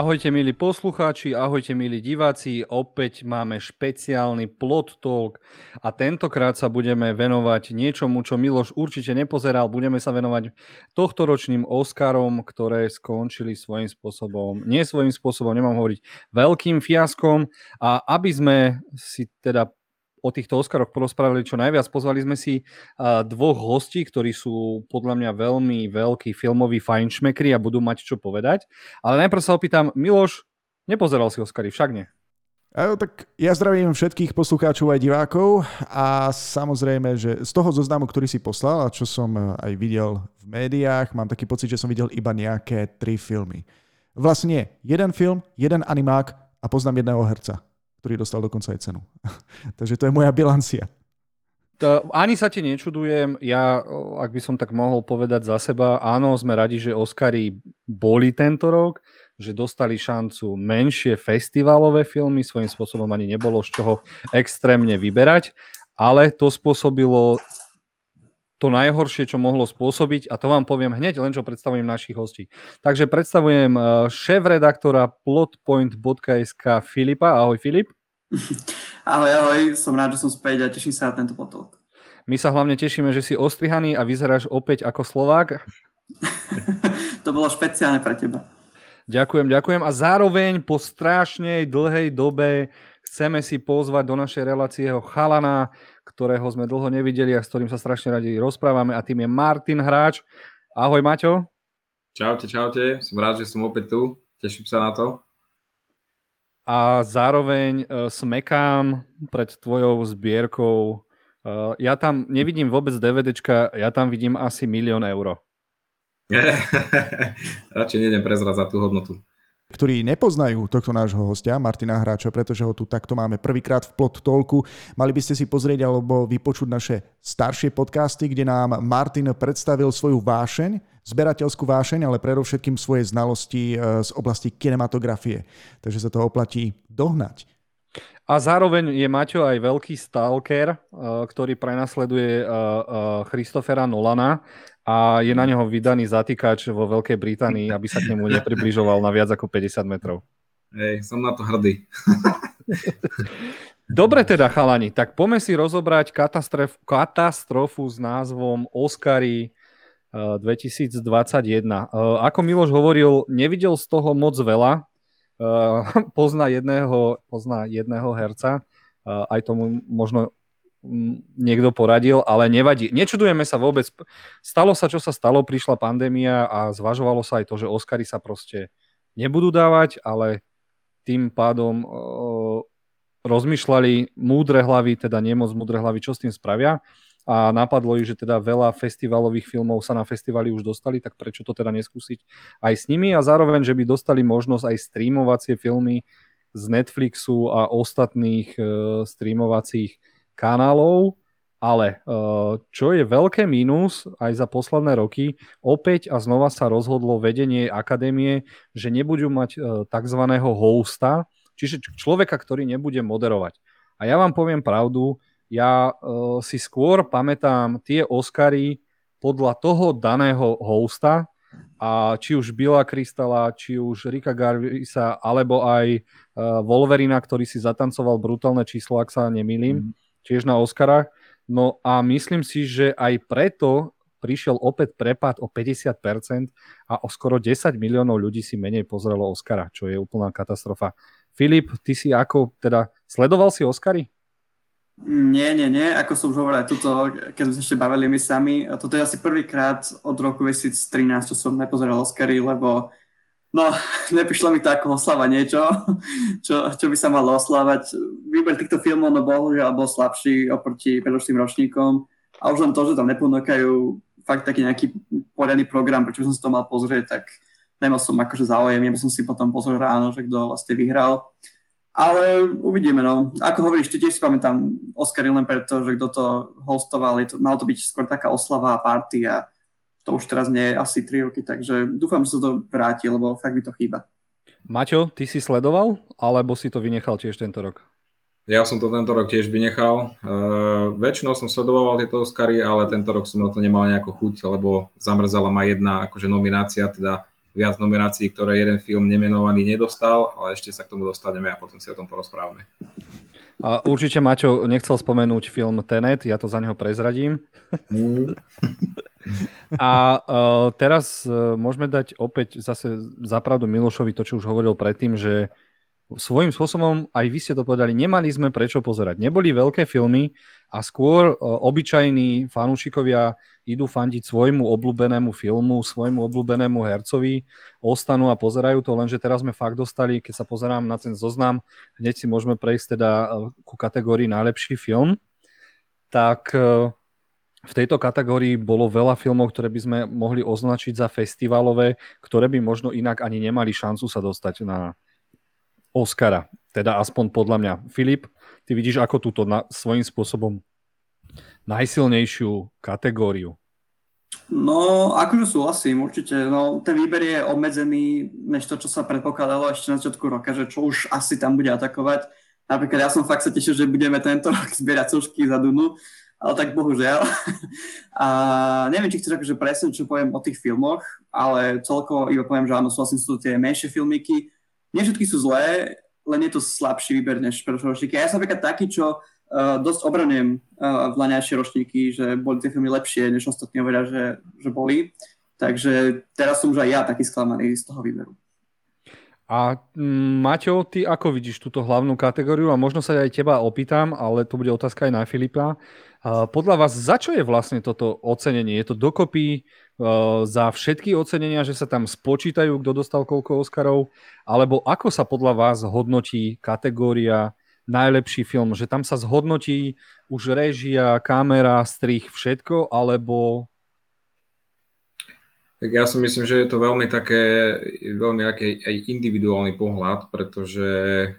Ahojte milí poslucháči, ahojte milí diváci, opäť máme špeciálny plot talk a tentokrát sa budeme venovať niečomu, čo Miloš určite nepozeral, budeme sa venovať tohtoročným Oscarom, ktoré skončili svojím spôsobom, nie svojím spôsobom, nemám hovoriť, veľkým fiaskom. A aby sme si teda o týchto Oscaroch porozprávali čo najviac. Pozvali sme si dvoch hostí, ktorí sú podľa mňa veľmi veľkí filmoví fajnšmekri a budú mať čo povedať. Ale najprv sa opýtam, Miloš, nepozeral si Oscary, však nie? A, tak ja zdravím všetkých poslucháčov aj divákov a samozrejme, že z toho zoznamu, ktorý si poslal a čo som e, aj videl v médiách, mám taký pocit, že som videl iba nejaké tri filmy. Vlastne jeden film, jeden animák a poznám jedného herca ktorý dostal dokonca aj cenu. Takže to je moja bilancia. To, ani sa ti nečudujem, ja, ak by som tak mohol povedať za seba, áno, sme radi, že Oscary boli tento rok, že dostali šancu menšie festivalové filmy, svojím spôsobom ani nebolo z čoho extrémne vyberať, ale to spôsobilo to najhoršie, čo mohlo spôsobiť a to vám poviem hneď, len čo predstavujem našich hostí. Takže predstavujem eh, šéf-redaktora plotpoint.sk Filipa. Ahoj Filip. Ahoj, ahoj, som rád, že som späť a teším sa na tento potok. My sa hlavne tešíme, že si ostrihaný a vyzeráš opäť ako Slovák. to bolo špeciálne pre teba. Ďakujem, ďakujem. A zároveň po strašnej dlhej dobe chceme si pozvať do našej relácie chalana, ktorého sme dlho nevideli a s ktorým sa strašne radi rozprávame a tým je Martin Hráč. Ahoj Maťo. Čaute, čaute, som rád, že som opäť tu, teším sa na to. A zároveň uh, smekám pred tvojou zbierkou. Uh, ja tam nevidím vôbec DVDčka, ja tam vidím asi milión eur. Radšej prezrať za tú hodnotu ktorí nepoznajú tohto nášho hostia, Martina Hráča, pretože ho tu takto máme prvýkrát v plot tolku. Mali by ste si pozrieť alebo vypočuť naše staršie podcasty, kde nám Martin predstavil svoju vášeň, zberateľskú vášeň, ale predovšetkým svoje znalosti e, z oblasti kinematografie. Takže sa to oplatí dohnať. A zároveň je Maťo aj veľký stalker, e, ktorý prenasleduje e, Christophera Nolana a je na neho vydaný zatýkač vo Veľkej Británii, aby sa k nemu nepribližoval na viac ako 50 metrov. Hej, som na to hrdý. Dobre teda, chalani, tak poďme si rozobrať katastrof, katastrofu s názvom Oscary 2021. Eh, eh, ako Miloš hovoril, nevidel z toho moc veľa. Eh, pozná jedného, pozná jedného herca, aj tomu možno niekto poradil, ale nevadí. Nečudujeme sa vôbec. Stalo sa, čo sa stalo, prišla pandémia a zvažovalo sa aj to, že Oscary sa proste nebudú dávať, ale tým pádom o, rozmýšľali múdre hlavy, teda nemoc múdre hlavy, čo s tým spravia a napadlo ich, že teda veľa festivalových filmov sa na festivali už dostali, tak prečo to teda neskúsiť aj s nimi a zároveň, že by dostali možnosť aj streamovacie filmy z Netflixu a ostatných e, streamovacích kanálov, ale eh, čo je veľké mínus aj za posledné roky, opäť a znova sa rozhodlo vedenie akadémie, že nebudú mať eh, tzv. hosta, čiže človeka, ktorý nebude moderovať. A ja vám poviem pravdu, ja uh, si skôr pamätám tie Oscary podľa toho daného hosta, a či už Billa Kristala, či už Rika Garvisa, alebo aj Wolverina, ktorý si zatancoval brutálne číslo, ak sa nemýlim. Mm tiež na Oscarách. No a myslím si, že aj preto prišiel opäť prepad o 50% a o skoro 10 miliónov ľudí si menej pozrelo Oscara, čo je úplná katastrofa. Filip, ty si ako, teda sledoval si Oscary? Nie, nie, nie. Ako som už hovoril aj tuto, keď sme sa ešte bavili my sami, toto je asi prvýkrát od roku 2013, čo som nepozeral Oscary, lebo No, neprišlo mi to ako oslava niečo, čo, čo by sa malo oslávať. Výber týchto filmov, no bohužiaľ, bol slabší oproti predošlým ročníkom. A už len to, že tam neponúkajú fakt taký nejaký poriadny program, prečo som si to mal pozrieť, tak nemal som akože záujem, ja som si potom pozrel ráno, že kto vlastne vyhral. Ale uvidíme, no. Ako hovoríš, tiež si pamätám Oscar len preto, že kto to hostoval, to, malo to byť skôr taká oslava a party a to už teraz nie je asi 3 roky, takže dúfam, že sa to vráti, lebo fakt mi to chýba. Maťo, ty si sledoval, alebo si to vynechal tiež tento rok? Ja som to tento rok tiež vynechal. Uh, väčšinou som sledoval tieto Oscary, ale tento rok som na to nemal nejakú chuť, lebo zamrzala ma jedna akože nominácia, teda viac nominácií, ktoré jeden film nemenovaný nedostal, ale ešte sa k tomu dostaneme a potom si o tom porozprávame. A určite Maťo nechcel spomenúť film Tenet, ja to za neho prezradím. Mm. a uh, teraz uh, môžeme dať opäť zase zapravdu Milošovi to, čo už hovoril predtým, že svojím spôsobom, aj vy ste to povedali, nemali sme prečo pozerať. Neboli veľké filmy a skôr uh, obyčajní fanúšikovia idú fandiť svojmu obľúbenému filmu, svojmu obľúbenému hercovi, ostanú a pozerajú to, lenže teraz sme fakt dostali, keď sa pozerám na ten zoznam, hneď si môžeme prejsť teda ku kategórii najlepší film, tak e, v tejto kategórii bolo veľa filmov, ktoré by sme mohli označiť za festivalové, ktoré by možno inak ani nemali šancu sa dostať na Oscara. Teda aspoň podľa mňa. Filip, ty vidíš ako túto na, svojím spôsobom najsilnejšiu kategóriu? No, akože súhlasím, určite. No, ten výber je obmedzený než to, čo sa predpokladalo ešte na začiatku roka, že čo už asi tam bude atakovať. Napríklad ja som fakt sa tešil, že budeme tento rok zbierať súšky za Dunu, ale tak bohužiaľ. A neviem, či chceš akože presne, čo poviem o tých filmoch, ale celkovo iba poviem, že áno, súhlasím, sú to tie menšie filmiky. Nie všetky sú zlé, len je to slabší výber než ročníky. A ja som napríklad taký, čo uh, dosť obranujem uh, vlaňajšie ročníky, že boli tie filmy lepšie, než ostatní hovoria, že, že boli. Takže teraz som už aj ja taký sklamaný z toho výberu. A mm, Maťo, ty ako vidíš túto hlavnú kategóriu? A možno sa aj teba opýtam, ale to bude otázka aj na Filipa. Podľa vás, za čo je vlastne toto ocenenie? Je to dokopy uh, za všetky ocenenia, že sa tam spočítajú, kto dostal koľko Oscarov? Alebo ako sa podľa vás hodnotí kategória najlepší film, že tam sa zhodnotí už režia, kamera, strich, všetko, alebo... Tak ja si myslím, že je to veľmi také, veľmi aký aj individuálny pohľad, pretože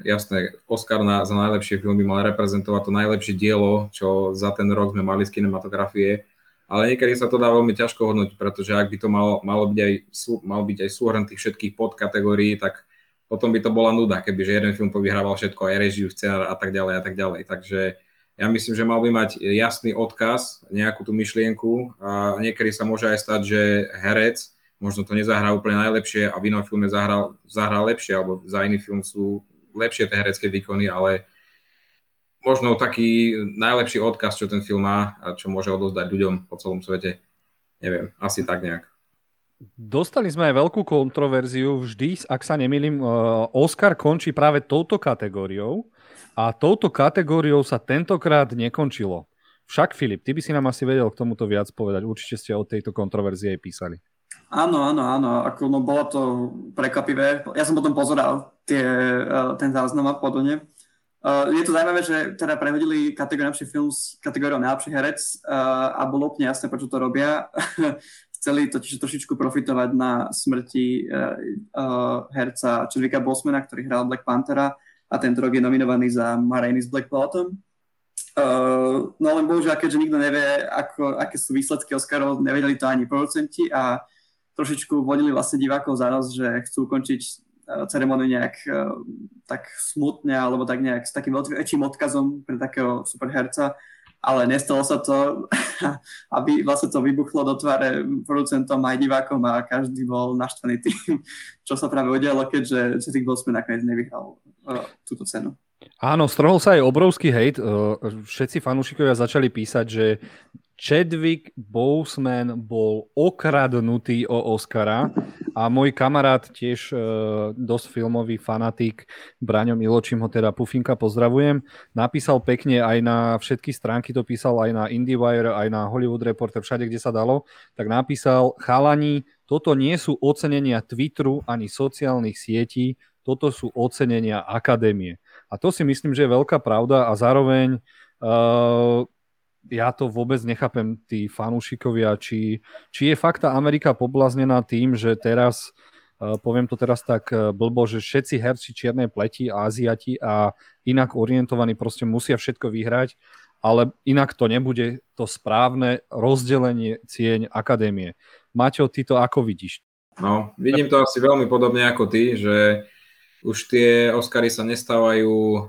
jasné, Oscar na, za najlepšie film by mal reprezentovať to najlepšie dielo, čo za ten rok sme mali z kinematografie, ale niekedy sa to dá veľmi ťažko hodnotiť, pretože ak by to malo, malo byť aj, mal byť aj súhrn tých všetkých podkategórií, tak potom by to bola nuda, keby že jeden film povyhrával všetko, aj režiu, scenár a tak ďalej a tak ďalej. Takže ja myslím, že mal by mať jasný odkaz, nejakú tú myšlienku a niekedy sa môže aj stať, že herec možno to nezahrá úplne najlepšie a v inom filme zahral, zahral lepšie, alebo za iný film sú lepšie tie herecké výkony, ale možno taký najlepší odkaz, čo ten film má a čo môže odozdať ľuďom po celom svete. Neviem, asi tak nejak. Dostali sme aj veľkú kontroverziu. Vždy, ak sa nemýlim, eh, Oscar končí práve touto kategóriou a touto kategóriou sa tentokrát nekončilo. Však Filip, ty by si nám asi vedel k tomuto viac povedať. Určite ste o tejto kontroverzii aj písali. Áno, áno, áno. Ako, no, bolo to prekvapivé. Ja som potom pozeral tie, eh, ten záznam a podobne. Uh, je to zaujímavé, že teda prehodili kategóriu najlepší film s kategóriou najlepší herec uh, a bolo úplne jasné, prečo to robia. chceli totiž trošičku profitovať na smrti uh, uh, herca Chadwicka Bosmana, ktorý hral Black Panthera a tento rok je nominovaný za Mariny z Black Bottom. Uh, no len bohužiaľ, keďže nikto nevie, ako, aké sú výsledky Oscarov, nevedeli to ani producenti a trošičku vodili vlastne divákov za nos, že chcú ukončiť uh, ceremoniu nejak uh, tak smutne alebo tak nejak s takým väčším odkazom pre takého superherca ale nestalo sa to, aby vlastne to vybuchlo do tváre producentom aj divákom a každý bol naštvaný tým, čo sa práve udialo, keďže Cedric Boseman nakoniec nevyhral uh, túto cenu. Áno, strhol sa aj obrovský hejt. Uh, všetci fanúšikovia začali písať, že Chadwick Boseman bol okradnutý o Oscara a môj kamarát, tiež e, dosť filmový fanatik, Braňo Miločím ho teda Pufinka pozdravujem, napísal pekne aj na všetky stránky, to písal aj na IndieWire, aj na Hollywood Reporter, všade, kde sa dalo, tak napísal, chalani, toto nie sú ocenenia Twitteru ani sociálnych sietí, toto sú ocenenia akadémie. A to si myslím, že je veľká pravda a zároveň uh, ja to vôbec nechápem, tí fanúšikovia, či, či je fakt tá Amerika poblaznená tým, že teraz, uh, poviem to teraz tak uh, blbo, že všetci herci čiernej pleti, Áziati a inak orientovaní proste musia všetko vyhrať, ale inak to nebude to správne rozdelenie cieň akadémie. Maťo, ty to ako vidíš? No, vidím to asi veľmi podobne ako ty, že už tie Oscary sa nestávajú uh,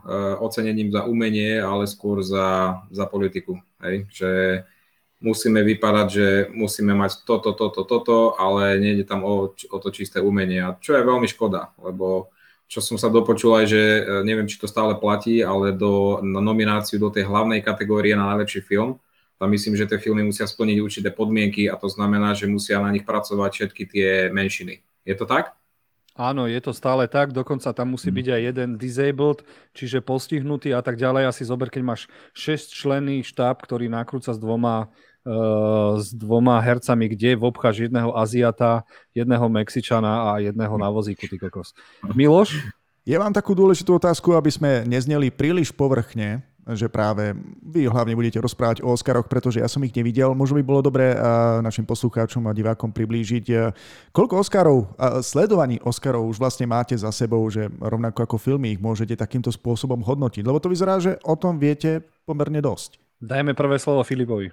ocenením za umenie, ale skôr za, za politiku. Hej? Že musíme vypadať, že musíme mať toto, toto, toto, ale nejde tam o, o to čisté umenie, a čo je veľmi škoda, lebo čo som sa dopočul aj, že e, neviem, či to stále platí, ale do, na nomináciu do tej hlavnej kategórie na najlepší film, tam myslím, že tie filmy musia splniť určité podmienky a to znamená, že musia na nich pracovať všetky tie menšiny. Je to tak? Áno, je to stále tak, dokonca tam musí mhm. byť aj jeden disabled, čiže postihnutý a tak ďalej. Asi zober, keď máš 6 členný štáb, ktorý nakrúca s dvoma, uh, s dvoma hercami, kde obcháš jedného Aziata, jedného Mexičana a jedného na vozíku, ty kokos. Miloš? Ja mám takú dôležitú otázku, aby sme nezneli príliš povrchne že práve vy hlavne budete rozprávať o Oscaroch, pretože ja som ich nevidel. Možno by bolo dobré eh, našim poslucháčom a divákom priblížiť, eh, koľko Oscarov, sledovaní Oscarov už vlastne máte za sebou, že rovnako ako filmy ich môžete takýmto spôsobom hodnotiť. Lebo to vyzerá, že o tom viete pomerne dosť. Dajme prvé slovo Filipovi.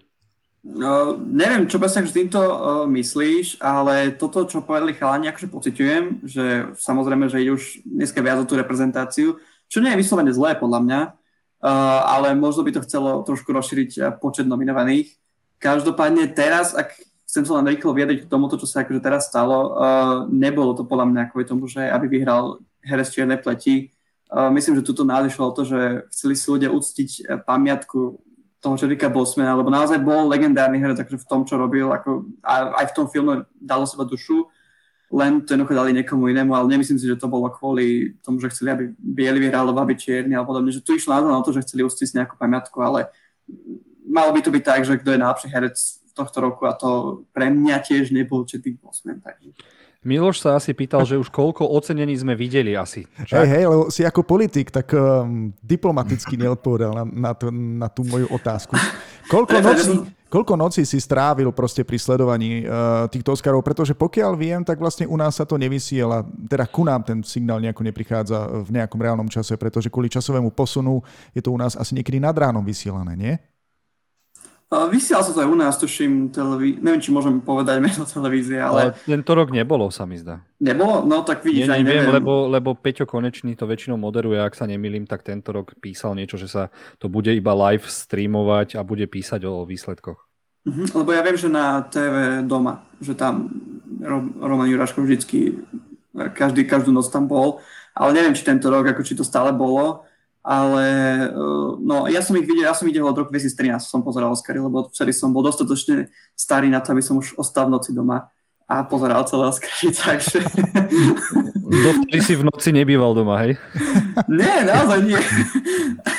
No, neviem, čo presne s týmto uh, myslíš, ale toto, čo povedali chalani, akože pociťujem, že samozrejme, že ide už dneska viac o tú reprezentáciu, čo nie je vyslovene zlé podľa mňa, ale možno by to chcelo trošku rozšíriť uh, počet nominovaných. Každopádne teraz, ak chcem sa len rýchlo vyjadriť k tomuto, čo sa akože teraz stalo, uh, nebolo to podľa mňa kvôli tomu, že aby vyhral herec čiernej pleti. Uh, myslím, že tuto nádišlo to, že chceli si ľudia uctiť pamiatku toho Čerika Bosmana, lebo naozaj bol legendárny herec akože v tom, čo robil, ako aj v tom filme dalo seba dušu len to jednoducho dali niekomu inému, ale nemyslím si, že to bolo kvôli tomu, že chceli, aby bieli vyhral, alebo aby čierny, alebo podobne, že tu išlo na to, že chceli ustiť nejakú pamiatku, ale malo by to byť tak, že kto je najlepší herec tohto roku a to pre mňa tiež nebol Chadwick Boseman. Takže. Miloš sa asi pýtal, že už koľko ocenení sme videli asi. Hej, hej, lebo si ako politik tak um, diplomaticky neodpovedal na, na, to, na tú moju otázku. Koľko nocí, koľko nocí si strávil proste pri sledovaní uh, týchto Oscarov? Pretože pokiaľ viem, tak vlastne u nás sa to nevysiela, teda ku nám ten signál nejako neprichádza v nejakom reálnom čase, pretože kvôli časovému posunu je to u nás asi niekedy nad ránom vysielané, nie? Vysiel sa to aj u nás, tuším, televí... neviem, či môžem povedať meno televízie, ale... ale... tento rok nebolo, sa mi zdá. Nebolo? No tak vidíš, Nie, neviem, neviem. Lebo, lebo Peťo Konečný to väčšinou moderuje, ak sa nemýlim, tak tento rok písal niečo, že sa to bude iba live streamovať a bude písať o výsledkoch. Uh-huh, lebo ja viem, že na TV doma, že tam Roman Juraško vždycky, každý, každú noc tam bol, ale neviem, či tento rok, ako či to stále bolo, ale uh, no, ja som ich videl, ja som videl od roku 2013, som pozeral Oscary, lebo vtedy som bol dostatočne starý na to, aby som už ostal v noci doma a pozeral celé Oscary, takže... Dovtedy si v noci nebýval doma, hej? Nie, naozaj nie.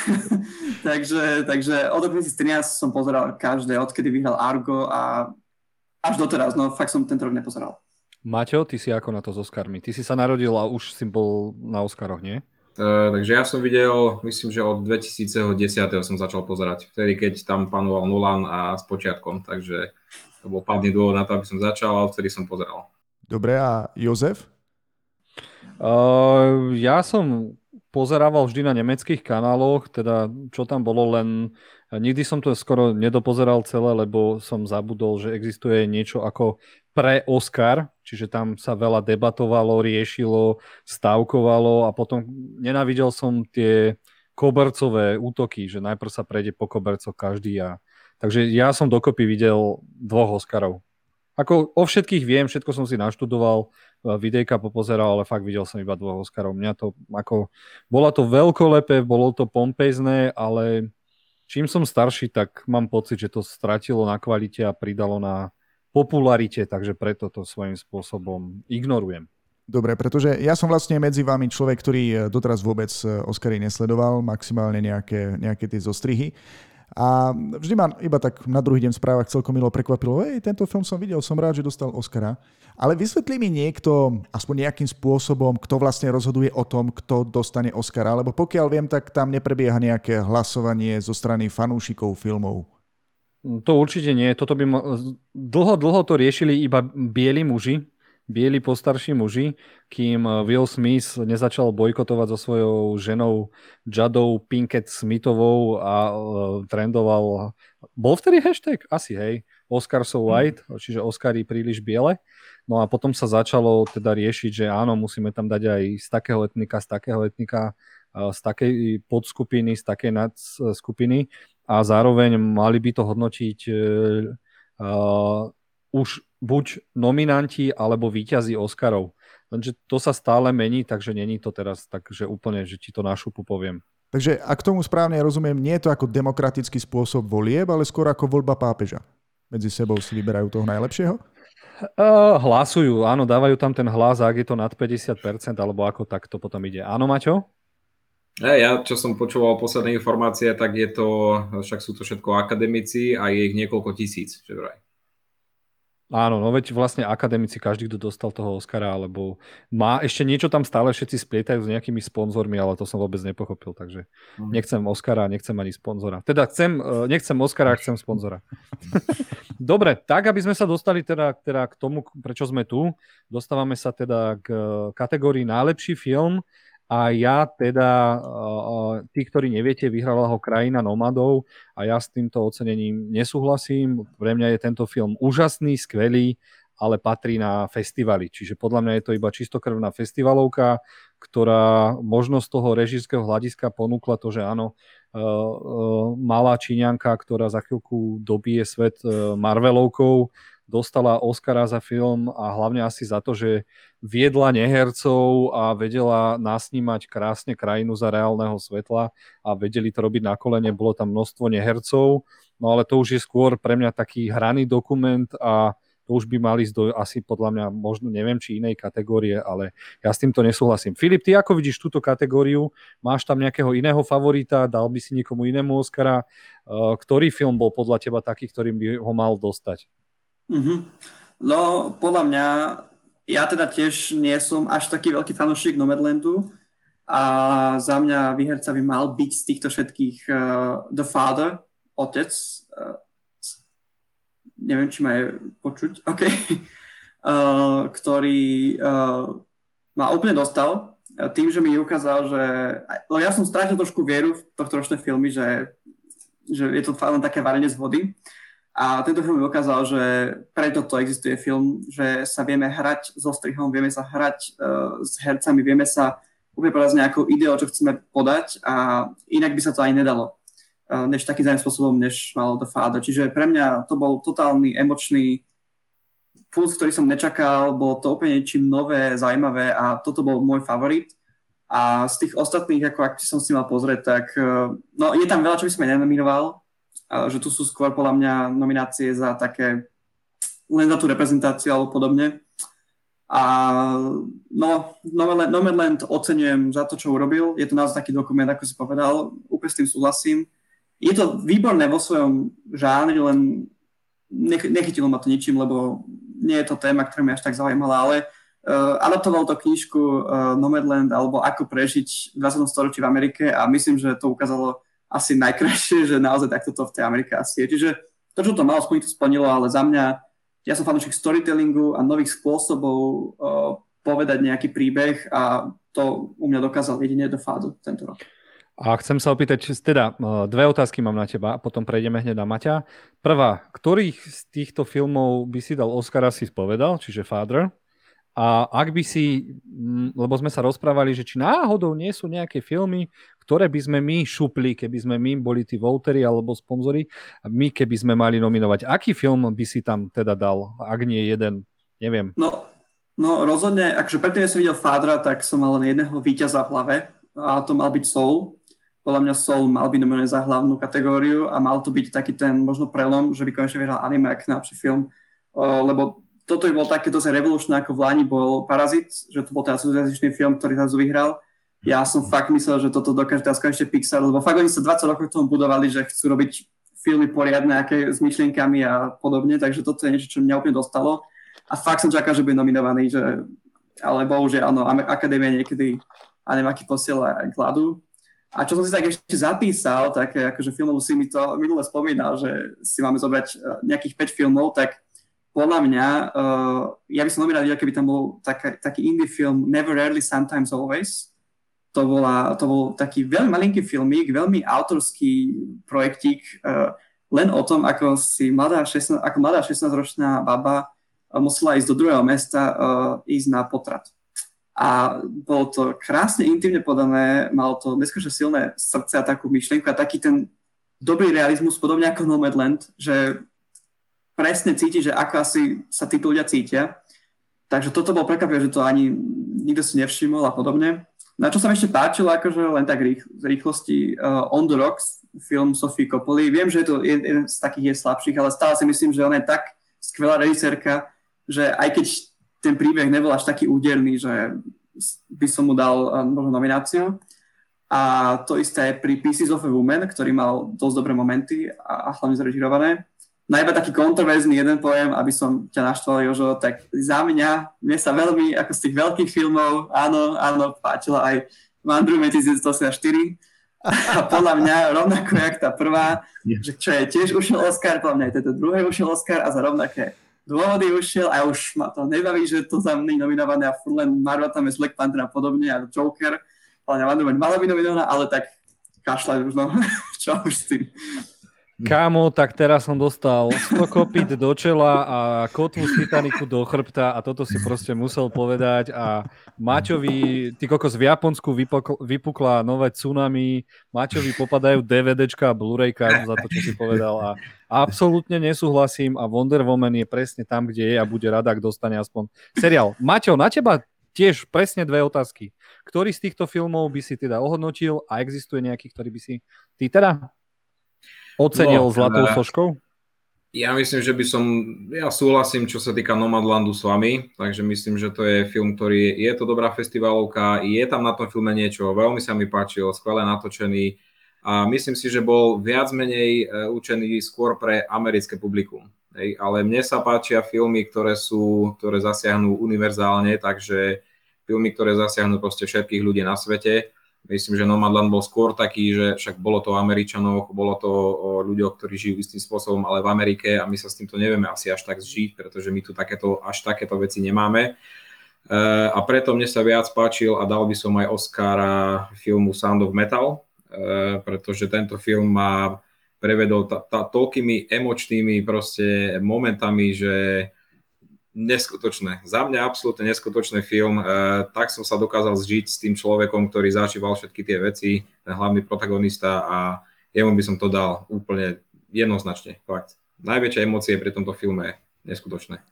takže, takže od roku 2013 som pozeral každé, odkedy vyhral Argo a až doteraz, no fakt som tento rok nepozeral. Maťo, ty si ako na to s Oscarmi? Ty si sa narodil a už si bol na Oscaroch, nie? Uh, takže ja som videl, myslím, že od 2010. som začal pozerať. Vtedy, keď tam panoval Nolan a s počiatkom, takže to bol pádny dôvod na to, aby som začal a vtedy som pozeral. Dobre, a Jozef? Uh, ja som pozerával vždy na nemeckých kanáloch, teda čo tam bolo, len nikdy som to skoro nedopozeral celé, lebo som zabudol, že existuje niečo ako pre Oscar, čiže tam sa veľa debatovalo, riešilo, stavkovalo a potom nenávidel som tie kobercové útoky, že najprv sa prejde po kobercoch každý a takže ja som dokopy videl dvoch Oscarov. Ako o všetkých viem, všetko som si naštudoval, videjka popozeral, ale fakt videl som iba dvoch Oscarov. Mňa to ako, bola to veľkolepé, bolo to pompezné, ale čím som starší, tak mám pocit, že to stratilo na kvalite a pridalo na, popularite, takže preto to svojím spôsobom ignorujem. Dobre, pretože ja som vlastne medzi vami človek, ktorý eh, doteraz vôbec eh, Oscary nesledoval, maximálne nejaké, nejaké tie zostrihy. A vždy ma iba tak na druhý deň v správach celkom milo prekvapilo, hej, tento film som videl, som rád, že dostal Oscara. Ale vysvetlí mi niekto, aspoň nejakým spôsobom, kto vlastne rozhoduje o tom, kto dostane Oscara, lebo pokiaľ viem, tak tam neprebieha nejaké hlasovanie zo strany fanúšikov filmov. To určite nie. Toto by mo- dlho, dlho to riešili iba bieli muži, bieli postarší muži, kým Will Smith nezačal bojkotovať so svojou ženou Jadou Pinkett Smithovou a uh, trendoval... Bol vtedy hashtag? Asi, hej. Oscar so white, hmm. čiže Oscary príliš biele. No a potom sa začalo teda riešiť, že áno, musíme tam dať aj z takého etnika, z takého etnika, z takej podskupiny, z takej nadskupiny a zároveň mali by to hodnotiť uh, už buď nominanti alebo víťazi Oscarov. Lenže to sa stále mení, takže není to teraz tak, že úplne, že ti to na šupu poviem. Takže ak tomu správne rozumiem, nie je to ako demokratický spôsob volieb, ale skôr ako voľba pápeža. Medzi sebou si vyberajú toho najlepšieho? Uh, hlasujú, áno, dávajú tam ten hlas, ak je to nad 50%, alebo ako tak to potom ide. Áno, Maťo? Ja, čo som počúval posledné informácie, tak je to, však sú to všetko akademici a je ich niekoľko tisíc, že vraj. Áno, no veď vlastne akademici, každý, kto dostal toho Oscara, alebo má ešte niečo tam stále všetci splietajú s nejakými sponzormi, ale to som vôbec nepochopil, takže mm. nechcem Oscara, nechcem ani sponzora. Teda chcem, e, nechcem Oscara, chcem sponzora. Dobre, tak aby sme sa dostali teda, teda k tomu, prečo sme tu, dostávame sa teda k kategórii najlepší film a ja teda, tí, ktorí neviete, vyhrala ho Krajina nomadov a ja s týmto ocenením nesúhlasím. Pre mňa je tento film úžasný, skvelý, ale patrí na festivaly. Čiže podľa mňa je to iba čistokrvná festivalovka, ktorá možno z toho režijského hľadiska ponúkla to, že áno, malá Číňanka, ktorá za chvíľku dobije svet Marvelovkou, dostala Oscara za film a hlavne asi za to, že viedla nehercov a vedela nasnímať krásne krajinu za reálneho svetla a vedeli to robiť na kolene, bolo tam množstvo nehercov, no ale to už je skôr pre mňa taký hraný dokument a to už by mali ísť do asi podľa mňa možno neviem či inej kategórie, ale ja s týmto nesúhlasím. Filip, ty ako vidíš túto kategóriu? Máš tam nejakého iného favorita? Dal by si niekomu inému Oscara? Ktorý film bol podľa teba taký, ktorým by ho mal dostať? Mm-hmm. No, podľa mňa, ja teda tiež nie som až taký veľký fanúšik Nomadlandu a za mňa výherca by mal byť z týchto všetkých uh, The Father, otec, uh, neviem, či ma je počuť, OK, uh, ktorý uh, ma úplne dostal tým, že mi ukázal, že no ja som strátil trošku vieru v tohto ročné filmy, že, že je to len také varenie z vody. A tento film ukázal, že preto to existuje film, že sa vieme hrať so strihom, vieme sa hrať uh, s hercami, vieme sa úplne povedať s nejakou ideou, čo chceme podať a inak by sa to aj nedalo, uh, než takým spôsobom, než malo The Father. Čiže pre mňa to bol totálny emočný puls, ktorý som nečakal, bolo to úplne niečím nové, zaujímavé a toto bol môj favorit. A z tých ostatných, ako ak som si mal pozrieť, tak uh, no, je tam veľa, čo by som nenominoval, že tu sú skôr podľa mňa nominácie za také len za tú reprezentáciu alebo podobne. A no, Nomadland, Nomadland oceňujem za to, čo urobil. Je to naozaj taký dokument, ako si povedal. Úplne s tým súhlasím. Je to výborné vo svojom žánri, len nech, nechytilo ma to ničím, lebo nie je to téma, ktorá mi až tak zaujímala, ale uh, adaptoval to knižku uh, Nomadland alebo Ako prežiť v 20. storočí v Amerike a myslím, že to ukázalo asi najkrajšie, že naozaj takto to v tej Amerike asi je. Čiže to, čo to malo splniť, to splnilo, ale za mňa, ja som fanúšik storytellingu a nových spôsobov uh, povedať nejaký príbeh a to u mňa dokázal jedine do fázu tento rok. A chcem sa opýtať, teda dve otázky mám na teba a potom prejdeme hneď na Maťa. Prvá, ktorých z týchto filmov by si dal Oscara, si spovedal, čiže Father. A ak by si, lebo sme sa rozprávali, že či náhodou nie sú nejaké filmy, ktoré by sme my šupli, keby sme my boli tí voutery alebo sponzori, my keby sme mali nominovať. Aký film by si tam teda dal, ak nie jeden, neviem. No, no rozhodne, akže predtým som videl Fádra, tak som mal len jedného víťaza v hlave a to mal byť Soul. Podľa mňa Soul mal byť nominovaný za hlavnú kategóriu a mal to byť taký ten možno prelom, že by konečne vyhral anime ako najlepší film, lebo toto by bol také dosť revolučné, ako v Lani bol Parazit, že to bol ten asociačný film, ktorý zrazu vyhral. Ja som fakt myslel, že toto dokáže teraz konečne Pixar, lebo fakt oni sa 20 rokov k tomu budovali, že chcú robiť filmy poriadne, aké s myšlienkami a podobne, takže toto je niečo, čo mňa úplne dostalo. A fakt som čakal, že bude nominovaný, že... ale bohužiaľ, áno, Akadémia niekedy a neviem, aký posiela aj kladu. A čo som si tak ešte zapísal, tak akože filmov si mi to minule spomínal, že si máme zobrať eh, nejakých 5 filmov, tak podľa mňa, uh, ja by som veľmi rád videl, keby tam bol tak, taký indie film Never Rarely, Sometimes Always. To, bola, to bol taký veľmi malinký filmík, veľmi autorský projektík, uh, len o tom, ako si mladá 16, ako mladá 16-ročná baba uh, musela ísť do druhého mesta, uh, ísť na potrat. A bolo to krásne intimne podané, malo to neskutočne silné srdce a takú myšlienku a taký ten dobrý realizmus, podobne ako Nomadland, že presne cíti, že ako asi sa títo ľudia cítia. Takže toto bol prekvapivé, že to ani nikto si nevšimol a podobne. Na čo sa mi ešte páčilo, akože len tak rých, z rýchlosti, uh, On the Rocks, film Sofie Coppoli. Viem, že je to jeden z takých je slabších, ale stále si myslím, že ona je tak skvelá režisérka, že aj keď ten príbeh nebol až taký úderný, že by som mu dal uh, možno nomináciu. A to isté je pri Pieces of a Woman, ktorý mal dosť dobré momenty a, a hlavne zrežirované na iba taký kontroverzný jeden pojem, aby som ťa naštval, Jožo, tak za mňa, mne sa veľmi, ako z tých veľkých filmov, áno, áno, páčila aj Mandru 1984. A podľa mňa, rovnako jak tá prvá, že čo je, tiež ušiel Oscar, podľa mňa aj tento druhé ušiel Oscar a za rovnaké dôvody ušiel a už ma to nebaví, že to za mňa nominované a furt len Marvel tam je Black Panther a podobne a Joker. Podľa mňa Woman mala by nominovaná, ale tak kašľať už no, čo už s tým. Kámo, tak teraz som dostal 100 kopít do čela a kotvu z Titaniku do chrbta a toto si proste musel povedať a Maťovi, ty kokos v Japonsku vypukla nové tsunami, Maťovi popadajú DVDčka a Blu-rayka za to, čo si povedal a absolútne nesúhlasím a Wonder Woman je presne tam, kde je a bude rada, ak dostane aspoň seriál. Maťo, na teba tiež presne dve otázky. Ktorý z týchto filmov by si teda ohodnotil a existuje nejaký, ktorý by si ty teda Ocenil no, zlatou soškou? Ja myslím, že by som, ja súhlasím, čo sa týka Nomadlandu s vami, takže myslím, že to je film, ktorý, je, to dobrá festivalovka, je tam na tom filme niečo, veľmi sa mi páčil, skvele natočený a myslím si, že bol viac menej uh, učený skôr pre americké publikum. Hej, ale mne sa páčia filmy, ktoré sú, ktoré zasiahnu univerzálne, takže filmy, ktoré zasiahnu proste všetkých ľudí na svete Myslím, že Nomadland bol skôr taký, že však bolo to o Američanoch, bolo to o ľuďoch, ktorí žijú istým spôsobom, ale v Amerike a my sa s týmto nevieme asi až tak zžiť, pretože my tu takéto, až takéto veci nemáme. E, a preto mne sa viac páčil a dal by som aj Oscara filmu Sound of Metal, e, pretože tento film ma prevedol ta, ta, toľkými emočnými proste momentami, že neskutočné. Za mňa absolútne neskutočný film. E, tak som sa dokázal zžiť s tým človekom, ktorý zažíval všetky tie veci, ten hlavný protagonista a jemu by som to dal úplne jednoznačne. Fakt. Najväčšie emócie pri tomto filme neskutočné.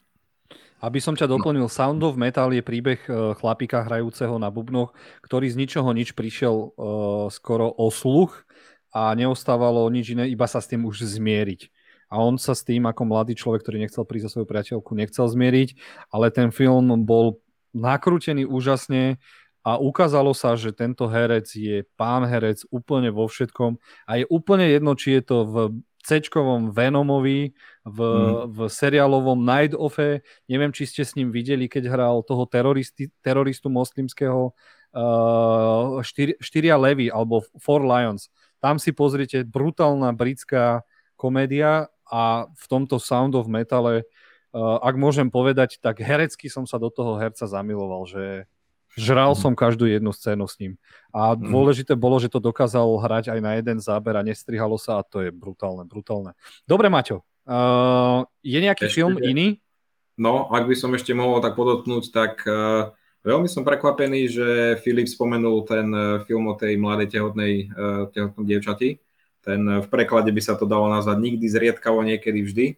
Aby som ťa doplnil, Sound of Metal je príbeh e, chlapika hrajúceho na bubnoch, ktorý z ničoho nič prišiel uh, skoro o sluch a neostávalo nič iné, iba sa s tým už zmieriť a on sa s tým ako mladý človek, ktorý nechcel prísť za svoju priateľku, nechcel zmieriť, ale ten film bol nakrútený úžasne a ukázalo sa, že tento herec je pán herec úplne vo všetkom a je úplne jedno, či je to v c Venomovi, v, mm. v seriálovom Night Offe, neviem, či ste s ním videli, keď hral toho teroristi, teroristu moslimského uh, štyri, štyria levy alebo Four Lions. Tam si pozrite brutálna britská komédia a v tomto Sound of Metale, uh, ak môžem povedať, tak herecky som sa do toho herca zamiloval, že žral som každú jednu scénu s ním. A mhm. dôležité bolo, že to dokázal hrať aj na jeden záber a nestrihalo sa a to je brutálne, brutálne. Dobre, Maťo, uh, je nejaký ešte, film iný? No, ak by som ešte mohol tak podotknúť, tak uh, veľmi som prekvapený, že Filip spomenul ten uh, film o tej mladej tehotnej, uh, tehotnej dievčati ten v preklade by sa to dalo nazvať nikdy zriedkavo, niekedy vždy. E,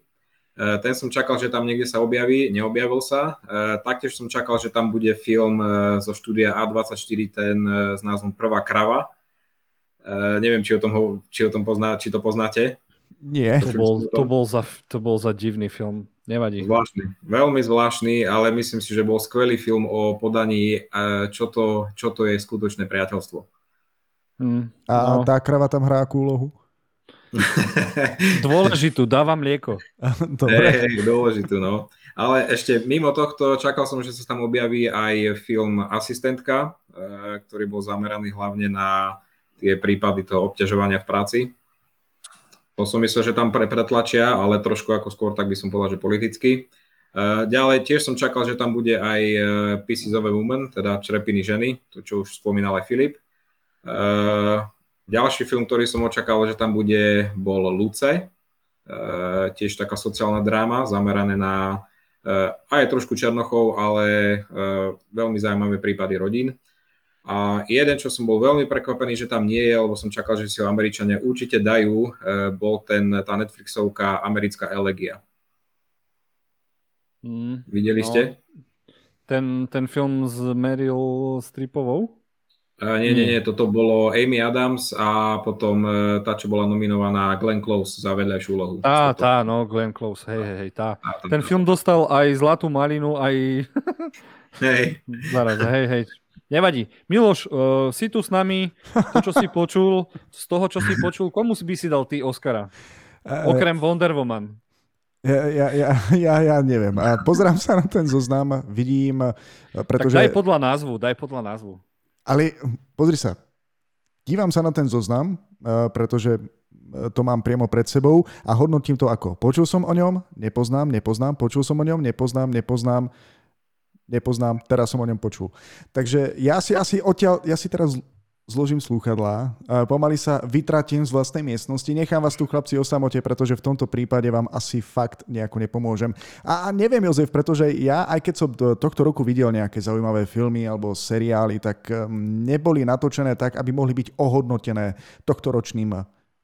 ten som čakal, že tam niekde sa objaví, neobjavil sa. E, taktiež som čakal, že tam bude film zo štúdia A24, ten s názvom Prvá krava. Neviem, či o tom, či o tom pozná, či to poznáte. Nie. To bol, to, bol za, to bol za divný film. Nevadí. Zvláštny. Veľmi zvláštny, ale myslím si, že bol skvelý film o podaní, čo to, čo to je skutočné priateľstvo. Mm, a no. tá krava tam hrá akú úlohu? Dôležitú, dávam mlieko. Dobre. Hey, dôležitú, no. Ale ešte mimo tohto čakal som, že sa tam objaví aj film Asistentka, eh, ktorý bol zameraný hlavne na tie prípady toho obťažovania v práci. To som myslel, že tam pre, pretlačia, ale trošku ako skôr, tak by som povedal, že politicky. Eh, ďalej tiež som čakal, že tam bude aj eh, Pieces of a Woman, teda Črepiny ženy, to čo už spomínal aj Filip. Ďalší film, ktorý som očakával, že tam bude, bol Luce, uh, tiež taká sociálna dráma, zamerané na uh, aj trošku Černochov, ale veľmi zaujímavé prípady rodín. A jeden, čo som bol veľmi prekvapený, že tam nie je, lebo som čakal, že si ho Američania určite dajú, bol ten, tá Netflixovka Americká elegia. Mm, Videli no, ste? Ten, ten film s Meryl Streepovou? Nie, nie, nie, toto bolo Amy Adams a potom uh, tá, čo bola nominovaná Glenn Close za vedľajšiu úlohu. Tá, tá, no, Glenn Close, hej, hej, hej, tá. tá ten film dostal aj Zlatú malinu, aj... hej. Zaraz, hej, hej. Nevadí. Miloš, uh, si tu s nami, to, čo si počul, z toho, čo si počul, komu by si dal ty Oscara? Okrem Wonder Woman. Ja, ja, ja, ja, ja neviem. A pozerám sa na ten zoznam, vidím, pretože... Tak daj podľa názvu, daj podľa názvu. Ale pozri sa, dívam sa na ten zoznam, eh, pretože eh, to mám priamo pred sebou a hodnotím to ako. Počul som o ňom, nepoznám, nepoznám, počul som o ňom, nepoznám, nepoznám, nepoznám, teraz som o ňom počul. Takže ja si asi odtiaľ, ja si teraz zložím slúchadlá, pomaly sa vytratím z vlastnej miestnosti, nechám vás tu chlapci o samote, pretože v tomto prípade vám asi fakt nejako nepomôžem. A neviem, Jozef, pretože ja, aj keď som tohto roku videl nejaké zaujímavé filmy alebo seriály, tak um, neboli natočené tak, aby mohli byť ohodnotené tohto ročným